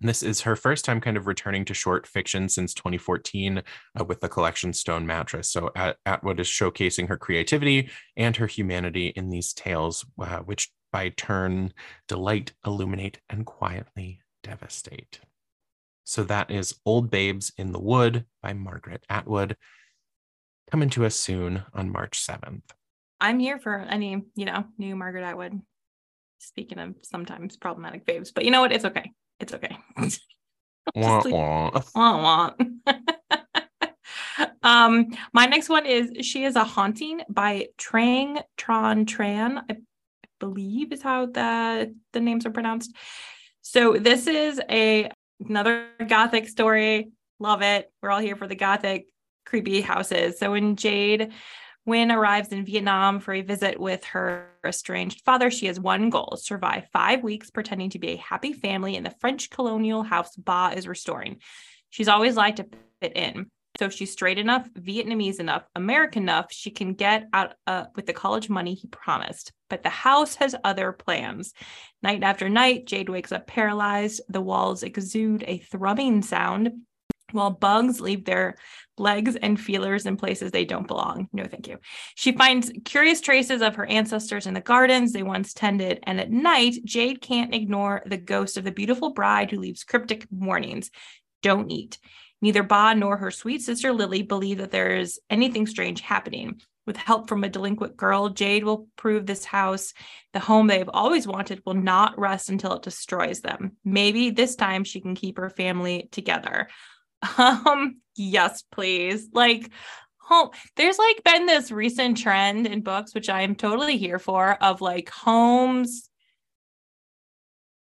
Speaker 2: And this is her first time kind of returning to short fiction since 2014 uh, with the collection Stone Mattress. So At- Atwood is showcasing her creativity and her humanity in these tales, uh, which by turn delight, illuminate, and quietly devastate. So that is Old Babes in the Wood by Margaret Atwood, coming to us soon on March 7th.
Speaker 3: I'm here for any, you know, new Margaret Atwood. Speaking of sometimes problematic babes, but you know what? It's okay. It's okay.
Speaker 2: Wah,
Speaker 3: like,
Speaker 2: wah.
Speaker 3: wah, um, my next one is She is a Haunting by Trang Thanh Tran, I believe is how the, the names are pronounced. So this is a another gothic story. Love it. We're all here for the gothic creepy houses. So when Jade Wynn arrives in Vietnam for a visit with her estranged father, she has one goal survive five weeks pretending to be a happy family in the French colonial house Ba is restoring. She's always liked to fit in. So if she's straight enough, Vietnamese enough, American enough, she can get out uh, with the college money he promised. But the house has other plans. Night after night, Jade wakes up paralyzed. The walls exude a thrumming sound while bugs leave their legs and feelers in places they don't belong. No, thank you. She finds curious traces of her ancestors in the gardens they once tended. And at night, Jade can't ignore the ghost of the beautiful bride who leaves cryptic warnings don't eat. Neither Ba nor her sweet sister Lily believe that there is anything strange happening. With help from a delinquent girl, Jade will prove this house, the home they've always wanted, will not rest until it destroys them. Maybe this time she can keep her family together. Um, yes, please. Like home there's like been this recent trend in books which I am totally here for of like homes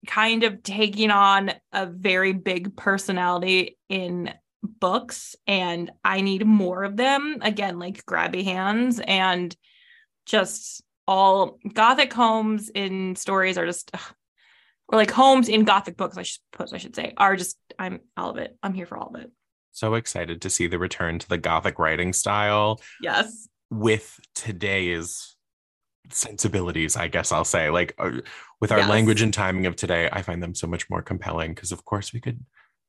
Speaker 3: kind of taking on a very big personality in books and I need more of them. Again, like grabby hands and just all gothic homes in stories are just ugh, or like homes in gothic books, I suppose I should say, are just I'm all of it. I'm here for all of it.
Speaker 2: So excited to see the return to the Gothic writing style
Speaker 3: Yes.
Speaker 2: with today's sensibilities, I guess I'll say. Like uh, with our
Speaker 3: Yes.
Speaker 2: language and timing of today, I find them so much more compelling because, of course, we could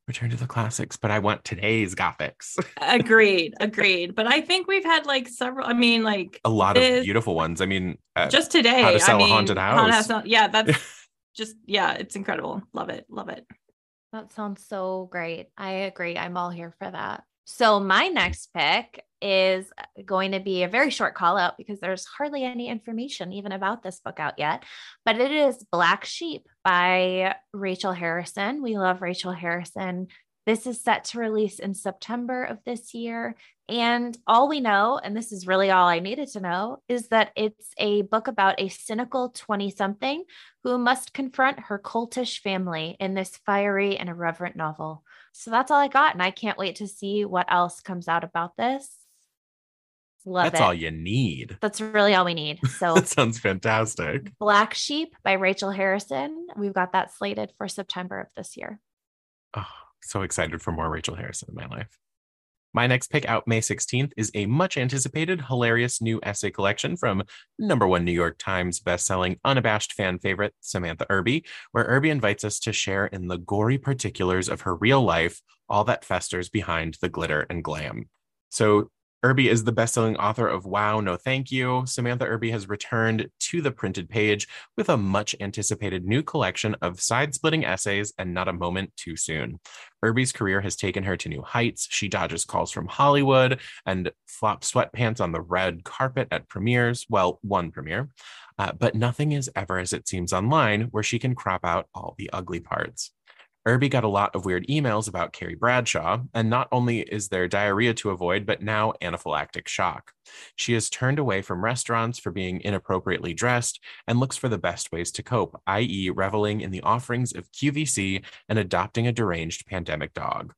Speaker 2: return to the classics, but I want today's Gothics.
Speaker 3: agreed. Agreed. But I think we've had like several, I mean, like
Speaker 2: A lot
Speaker 3: this-
Speaker 2: of beautiful ones. I mean, uh,
Speaker 3: just today.
Speaker 2: How to
Speaker 3: I
Speaker 2: Sell a Haunted House.
Speaker 3: Sell- yeah, that's just yeah, it's incredible. Love it. Love it.
Speaker 1: That sounds so great. I agree. I'm all here for that. So, my next pick is going to be a very short call out because there's hardly any information even about this book out yet. But it is Black Sheep by Rachel Harrison. We love Rachel Harrison. This is set to release in September of this year. And all we know, and this is really all I needed to know, is that it's a book about a cynical 20 something who must confront her cultish family in this fiery and irreverent novel. So that's all I got. And I can't wait to see what else comes out about this. Love
Speaker 2: that's
Speaker 1: it.
Speaker 2: all you need.
Speaker 1: That's really all we need. So,
Speaker 2: That sounds fantastic.
Speaker 1: Black Sheep by Rachel Harrison. We've got that slated for September of this year.
Speaker 2: Oh, so excited for more Rachel Harrison in my life. My next pick out May 16th is a much anticipated, hilarious new essay collection from number one New York Times bestselling, unabashed fan favorite Samantha Irby, where Irby invites us to share in the gory particulars of her real life, all that festers behind the glitter and glam. So, Irby is the best-selling author of Wow, No Thank You. Samantha Irby has returned to the printed page with a much anticipated new collection of side-splitting essays and not a moment too soon. Irby's career has taken her to new heights. She dodges calls from Hollywood and flops sweatpants on the red carpet at premieres. Well, one premiere. Uh, but nothing is ever as it seems online, where she can crop out all the ugly parts. Irby got a lot of weird emails about Carrie Bradshaw, and not only is there diarrhea to avoid, but now anaphylactic shock. She has turned away from restaurants for being inappropriately dressed and looks for the best ways to cope, i.e., reveling in the offerings of QVC and adopting a deranged pandemic dog.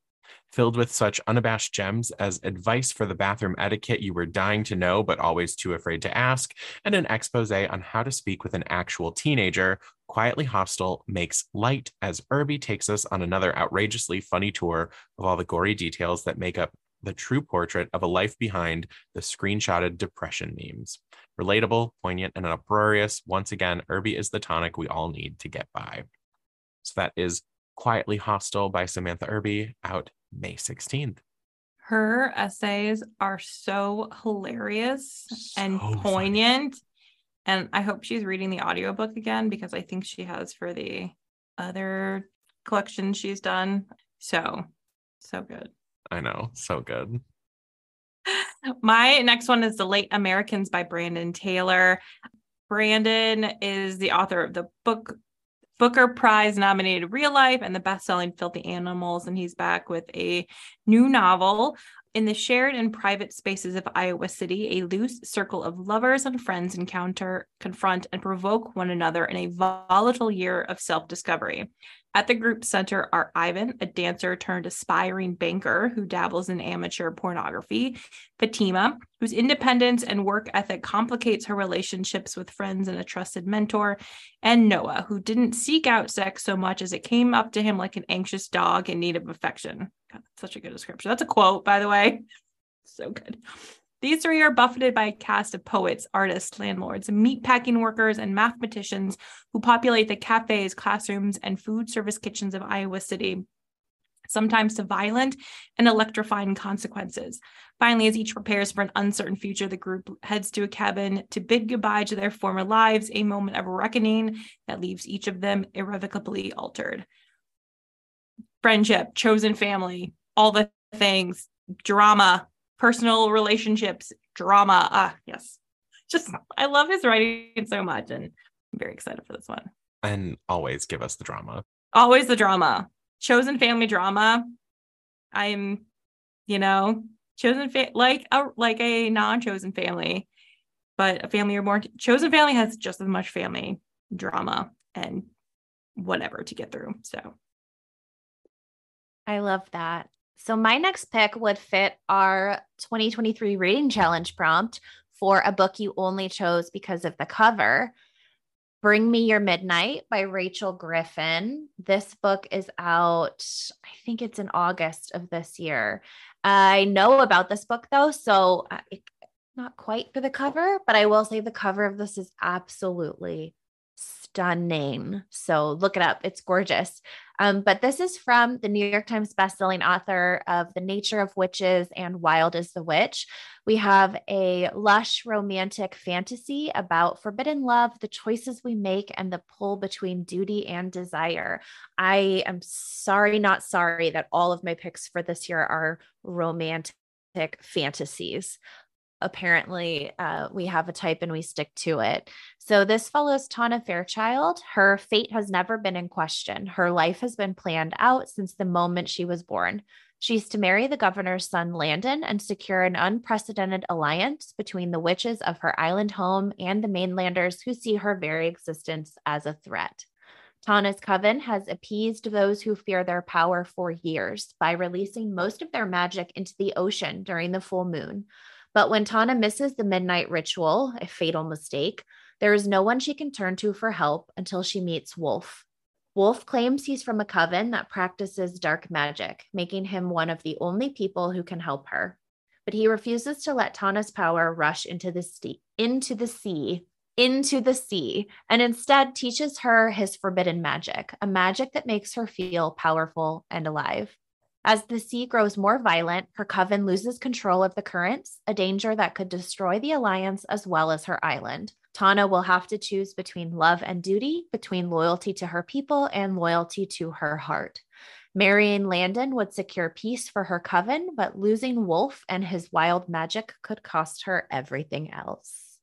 Speaker 2: Filled with such unabashed gems as advice for the bathroom etiquette you were dying to know but always too afraid to ask, and an expose on how to speak with an actual teenager, Quietly Hostile makes light as Irby takes us on another outrageously funny tour of all the gory details that make up the true portrait of a life behind the screenshotted depression memes. Relatable, poignant, and uproarious. Once again, Irby is the tonic we all need to get by. So that is Quietly Hostile by Samantha Irby out May 16th.
Speaker 3: Her essays are so hilarious
Speaker 2: So
Speaker 3: and
Speaker 2: funny.
Speaker 3: poignant. And I hope she's reading the audiobook again because I think she has for the other collection she's done. So, so good.
Speaker 2: I know, so good.
Speaker 3: My next one is The Late Americans by Brandon Taylor. Brandon is the author of the book Booker Prize nominated Real Life and the best-selling Filthy Animals and he's back with a new novel. In the shared and private spaces of Iowa City, a loose circle of lovers and friends encounter, confront, and provoke one another in a volatile year of self discovery. At the group center are Ivan, a dancer turned aspiring banker who dabbles in amateur pornography, Fatima, whose independence and work ethic complicates her relationships with friends and a trusted mentor, and Noah, who didn't seek out sex so much as it came up to him like an anxious dog in need of affection. God, such a good description. That's a quote, by the way. So good. These three are buffeted by a cast of poets, artists, landlords, meatpacking workers, and mathematicians who populate the cafes, classrooms, and food service kitchens of Iowa City, sometimes to violent and electrifying consequences. Finally, as each prepares for an uncertain future, the group heads to a cabin to bid goodbye to their former lives, a moment of reckoning that leaves each of them irrevocably altered. Friendship, chosen family, all the things, drama, personal relationships, drama. Ah, yes. Just, I love his writing so much, and I'm very excited for this one.
Speaker 2: And always give us the drama.
Speaker 3: Always the drama, chosen family drama. I'm, you know, chosen fa- like a like a non-chosen family, but a family or more chosen family has just as much family drama and whatever to get through. So
Speaker 1: I love that. So my next pick would fit our 2023 reading challenge prompt for a book you only chose because of the cover. Bring Me Your Midnight by Rachel Griffin. This book is out, I think it's in August of this year. I know about this book though, so uh, not quite for the cover, but I will say the cover of this is absolutely stunning. So look it up. It's gorgeous. Um, but this is from the New York Times bestselling author of The Nature of Witches and Wild is the Witch. We have a lush romantic fantasy about forbidden love, the choices we make, and the pull between duty and desire. I am sorry, not sorry, that all of my picks for this year are romantic fantasies apparently uh, we have a type and we stick to it. So this follows Tana Fairchild. Her fate has never been in question. Her life has been planned out since the moment she was born. She's to marry the governor's son, Landon, and secure an unprecedented alliance between the witches of her island home and the mainlanders who see her very existence as a threat. Tana's coven has appeased those who fear their power for years by releasing most of their magic into the ocean during the full moon. But when Tana misses the midnight ritual, a fatal mistake, there is no one she can turn to for help until she meets Wolf. Wolf claims he's from a coven that practices dark magic, making him one of the only people who can help her. But he refuses to let Tana's power rush into the sea, into the sea, into the sea, and instead teaches her his forbidden magic, a magic that makes her feel powerful and alive. As the sea grows more violent, her coven loses control of the currents, a danger that could destroy the alliance as well as her island. Tana will have to choose between love and duty, between loyalty to her people and loyalty to her heart. Marrying Landon would secure peace for her coven, but losing Wolf and his wild magic could cost her everything else.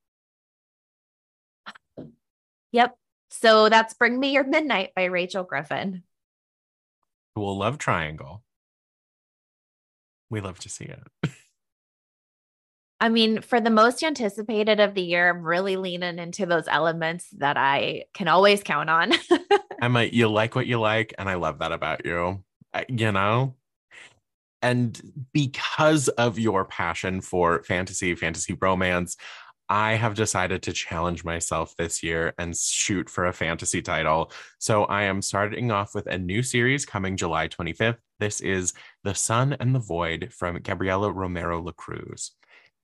Speaker 1: Yep. So that's Bring Me Your Midnight by Rachel Griffin.
Speaker 2: Cool love triangle. We love to see it.
Speaker 1: I mean, for the most anticipated of the year, I'm really leaning into those elements that I can always count on.
Speaker 2: Emma, you like what you like, and I love that about you. You know? And because of your passion for fantasy, fantasy romance, I have decided to challenge myself this year and shoot for a fantasy title. So I am starting off with a new series coming July 25th This is The Sun and the Void from Gabriela Romero Lacruz.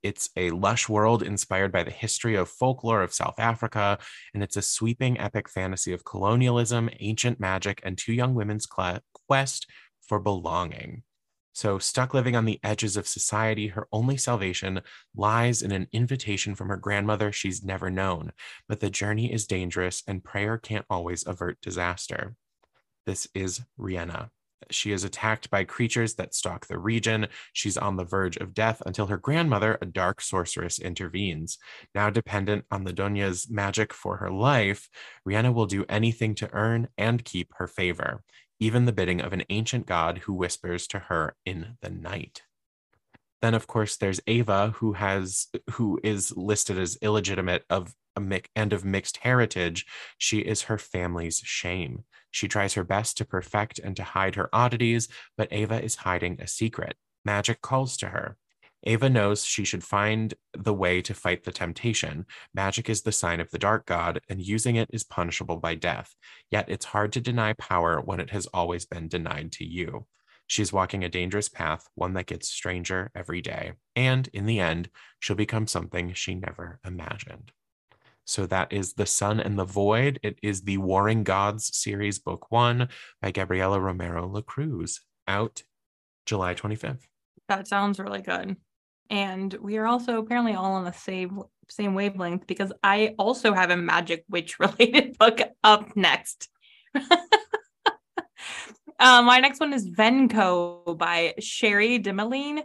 Speaker 2: It's a lush world inspired by the history of folklore of South Africa, and it's a sweeping epic fantasy of colonialism, ancient magic, and two young women's quest for belonging. So, stuck living on the edges of society, her only salvation lies in an invitation from her grandmother she's never known. But the journey is dangerous, and prayer can't always avert disaster. This is Reina. She is attacked by creatures that stalk the region. She's on the verge of death until her grandmother, a dark sorceress, intervenes. Now dependent on the Donya's magic for her life, Reina will do anything to earn and keep her favor even the bidding of an ancient god who whispers to her in the night. Then, of course, there's Ava, who has who is listed as illegitimate of and of mixed heritage. She is her family's shame. She tries her best to perfect and to hide her oddities, but Ava is hiding a secret. Magic calls to her. Ava knows she should find the way to fight the temptation. Magic is the sign of the dark god, and using it is punishable by death. Yet it's hard to deny power when it has always been denied to you. She's walking a dangerous path, one that gets stranger every day. And in the end, she'll become something she never imagined. So that is The Sun and the Void. It is the Warring Gods series, book one by Gabriela Romero Lacruz, out July 25th.
Speaker 3: That sounds really good and we are also apparently all on the same same wavelength because I also have a magic witch related book up next. uh, my next one is VenCo by Cherie Dimaline.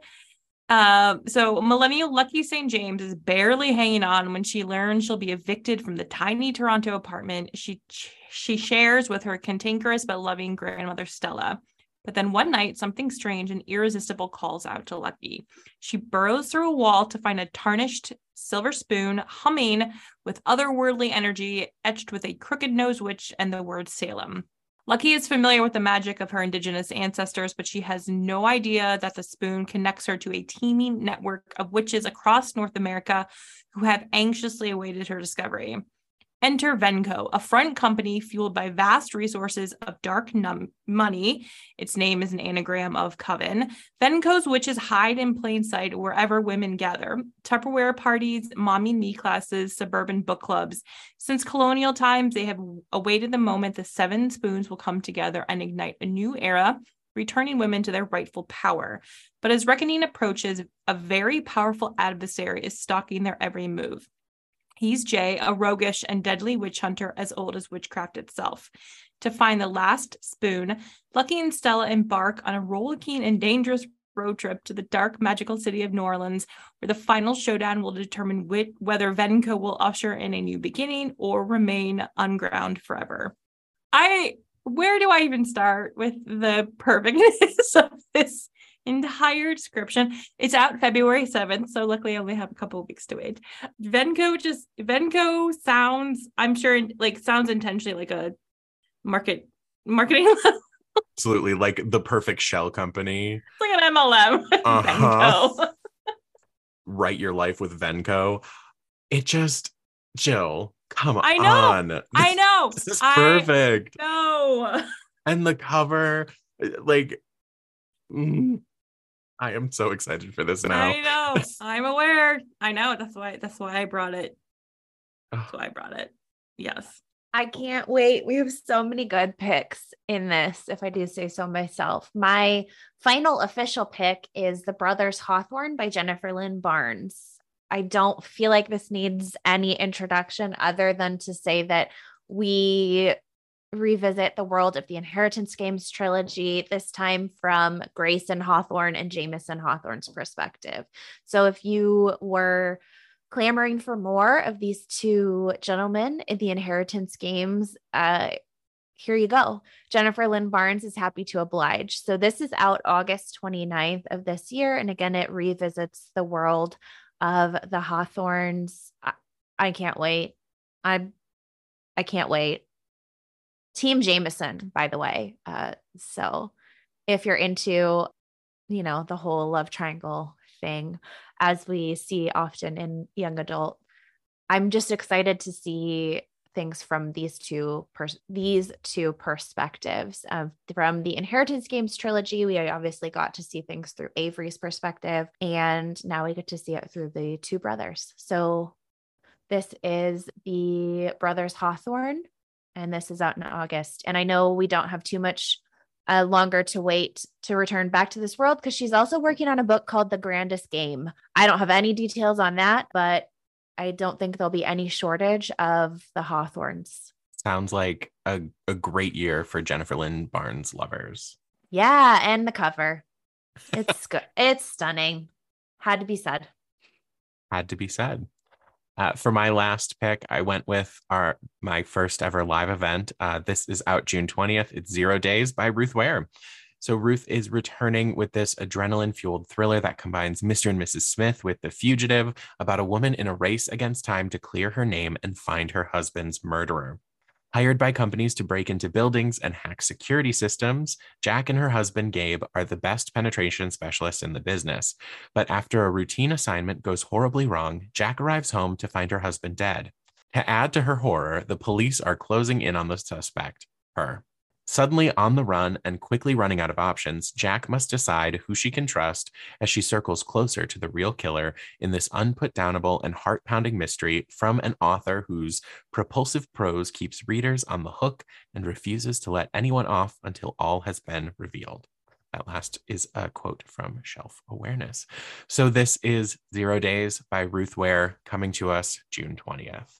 Speaker 3: Uh, so millennial Lucky St. James is barely hanging on when she learns she'll be evicted from the tiny Toronto apartment she she shares with her cantankerous but loving grandmother Stella. But then one night, something strange and irresistible calls out to Lucky. She burrows through a wall to find a tarnished silver spoon humming with otherworldly energy, etched with a crooked nose witch and the word Salem. Lucky is familiar with the magic of her indigenous ancestors, but she has no idea that the spoon connects her to a teeming network of witches across North America who have anxiously awaited her discovery. Enter VenCo, a front company fueled by vast resources of dark num- money. Its name is an anagram of coven. VenCo's witches hide in plain sight wherever women gather Tupperware parties, mommy knee classes, suburban book clubs. Since colonial times, they have awaited the moment the seven spoons will come together and ignite a new era returning women to their rightful power. But as reckoning approaches, a very powerful adversary is stalking their every move. He's Jay, a roguish and deadly witch hunter as old as witchcraft itself. To find the last spoon, Lucky and Stella embark on a rollicking and dangerous road trip to the dark magical city of New Orleans, where the final showdown will determine wh- whether VenCo will usher in a new beginning or remain unground forever. I where do I even start with the perfectness of this entire description. It's out February 7th, so luckily I only have a couple of weeks to wait. VenCo just VenCo sounds, I'm sure like sounds intentionally like a market marketing
Speaker 2: Absolutely, like the perfect shell company. It's
Speaker 3: like an MLM. Uh-huh. VenCo.
Speaker 2: Write your life with VenCo. It just Jill, come
Speaker 3: I know.
Speaker 2: on.
Speaker 3: This, I know.
Speaker 2: This is perfect.
Speaker 3: No.
Speaker 2: And the cover, like, mm, I am so excited for this now.
Speaker 3: I know. I'm aware. I know. That's why that's why I brought it. That's why I brought it. Yes.
Speaker 1: I can't wait. We have so many good picks in this, if I do say so myself. My final official pick is The Brothers Hawthorne by Jennifer Lynn Barnes. I don't feel like this needs any introduction other than to say that we revisit the world of the Inheritance Games trilogy, this time from Grayson Hawthorne and Jameson Hawthorne's perspective. So if you were clamoring for more of these two gentlemen in the Inheritance Games, uh, here you go. Jennifer Lynn Barnes is happy to oblige. So this is out August 29th of this year. And again, it revisits the world of the Hawthornes. I, I can't wait. I'm I can't wait. Team Jameson, by the way. Uh, so if you're into, you know, the whole love triangle thing, as we see often in young adult, I'm just excited to see things from these two pers- these two perspectives. Um, from the Inheritance Games trilogy, we obviously got to see things through Avery's perspective, and now we get to see it through the two brothers. So this is the brothers Hawthorne, and this is out in August. And I know we don't have too much uh, longer to wait to return back to this world because she's also working on a book called The Grandest Game. I don't have any details on that, but I don't think there'll be any shortage of the Hawthornes.
Speaker 2: Sounds like a, a great year for Jennifer Lynn Barnes lovers.
Speaker 1: Yeah, and the cover. It's good. It's stunning. Had to be said.
Speaker 2: Had to be said. Uh, for my last pick, I went with our my first ever live event. Uh, this is out June 20th. It's Zero Days by Ruth Ware. So Ruth is returning with this adrenaline fueled thriller that combines Mr. and Mrs. Smith with The Fugitive about a woman in a race against time to clear her name and find her husband's murderer. Hired by companies to break into buildings and hack security systems, Jack and her husband Gabe are the best penetration specialists in the business. But after a routine assignment goes horribly wrong, Jack arrives home to find her husband dead. To add to her horror, the police are closing in on the suspect, her. Suddenly on the run and quickly running out of options, Jack must decide who she can trust as she circles closer to the real killer in this unputdownable and heart pounding mystery from an author whose propulsive prose keeps readers on the hook and refuses to let anyone off until all has been revealed. That last is a quote from Shelf Awareness. So, this is Zero Days by Ruth Ware coming to us June 20th.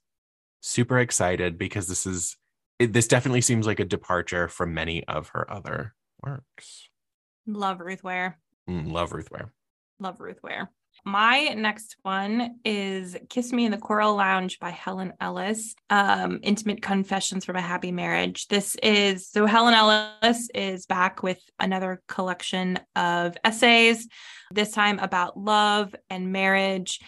Speaker 2: Super excited because this is it, this definitely seems like a departure from many of her other works.
Speaker 3: Love Ruth Ware.
Speaker 2: Mm, love Ruth Ware.
Speaker 3: Love Ruth Ware. My next one is Kiss Me in the Coral Lounge by Helen Ellis. Um, Intimate Confessions from a Happy Marriage. This is so Helen Ellis is back with another collection of essays, this time about love and marriage.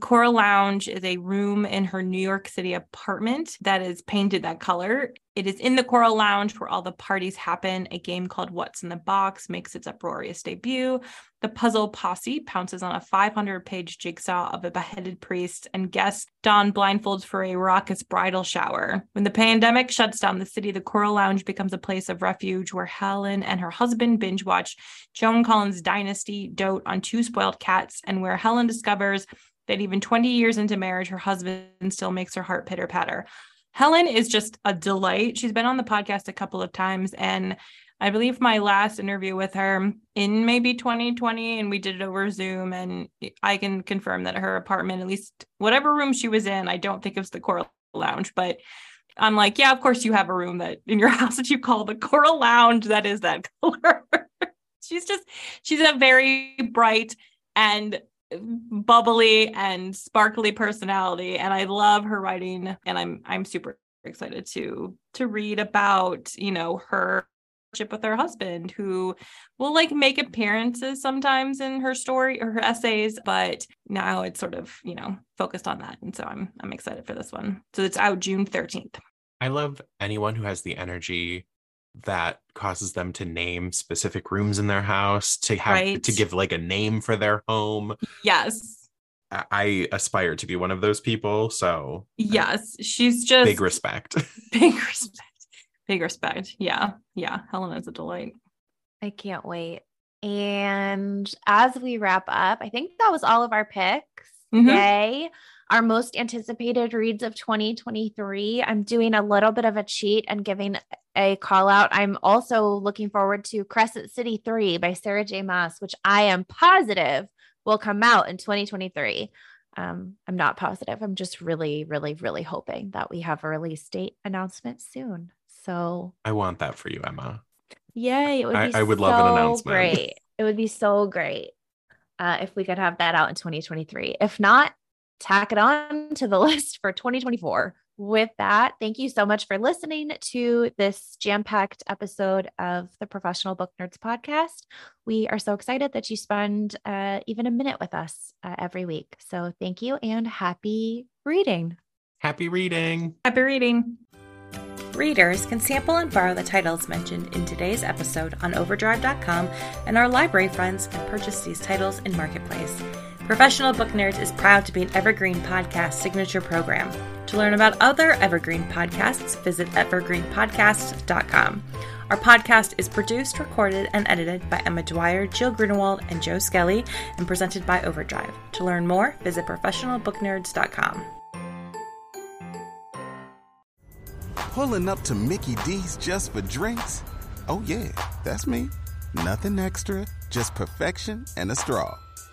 Speaker 3: The Coral Lounge is a room in her New York City apartment that is painted that color. It is in the Coral Lounge where all the parties happen. A game called What's in the Box makes its uproarious debut. The puzzle posse pounces on a 500 page jigsaw of a beheaded priest, and guests don blindfolds for a raucous bridal shower. When the pandemic shuts down the city, the Coral Lounge becomes a place of refuge where Helen and her husband binge watch Joan Collins' Dynasty, dote on two spoiled cats, and where Helen discovers that even 20 years into marriage, her husband still makes her heart pitter patter. Helen is just a delight. She's been on the podcast a couple of times, and I believe my last interview with her in maybe 2020, and we did it over Zoom. And I can confirm that her apartment, at least whatever room she was in, I don't think it was the Coral Lounge, but I'm like, yeah, of course you have a room that in your house that you call the Coral Lounge that is that color. she's just, she's a very bright and bubbly and sparkly personality and I love her writing and I'm I'm super excited to to read about, you know, her relationship with her husband who will like make appearances sometimes in her story or her essays but now it's sort of you know focused on that and so i'm i'm excited for this one. So it's out june 13th
Speaker 2: i love anyone who has the energy that causes them to name specific rooms in their house to have right. to give like a name for their home.
Speaker 3: Yes.
Speaker 2: I aspire to be one of those people so
Speaker 3: yes she's just
Speaker 2: big respect.
Speaker 3: big respect. Big respect. Yeah yeah helen is a delight.
Speaker 1: I can't wait. And as we wrap up i think that was all of our picks. Mm-hmm. yay our most anticipated reads of 2023. I'm doing a little bit of a cheat and giving a call out. I'm also looking forward to Crescent City 3 by Sarah J. Maas, which I am positive will come out in 2023. Um, I'm not positive. I'm just really, really, really hoping that we have a release date announcement soon. So
Speaker 2: I want that for you, Emma.
Speaker 1: Yay. It would I, I would so love an announcement. Great. It would be so great uh, if we could have that out in 2023. If not, tack it on to the list for 2024. With that, thank you so much for listening to this jam packed episode of the Professional Book Nerds podcast. We are so excited that you spend uh, even a minute with us uh, every week. So thank you and happy reading.
Speaker 2: Happy reading.
Speaker 3: Happy reading.
Speaker 8: Readers can sample and borrow the titles mentioned in today's episode on overdrive.com, and our library friends can purchase these titles in Marketplace. Professional Book Nerds is proud to be an Evergreen Podcast signature program.
Speaker 3: To learn about other Evergreen podcasts, visit evergreenpodcast.com. Our podcast is produced, recorded, and edited by Emma Dwyer, Jill Grunenwald, and Joe Skelly, and presented by Overdrive. To learn more, visit professionalbooknerds.com.
Speaker 5: Pulling up to Mickey D's just for drinks? Oh, yeah, that's me. Nothing extra, just perfection and a straw.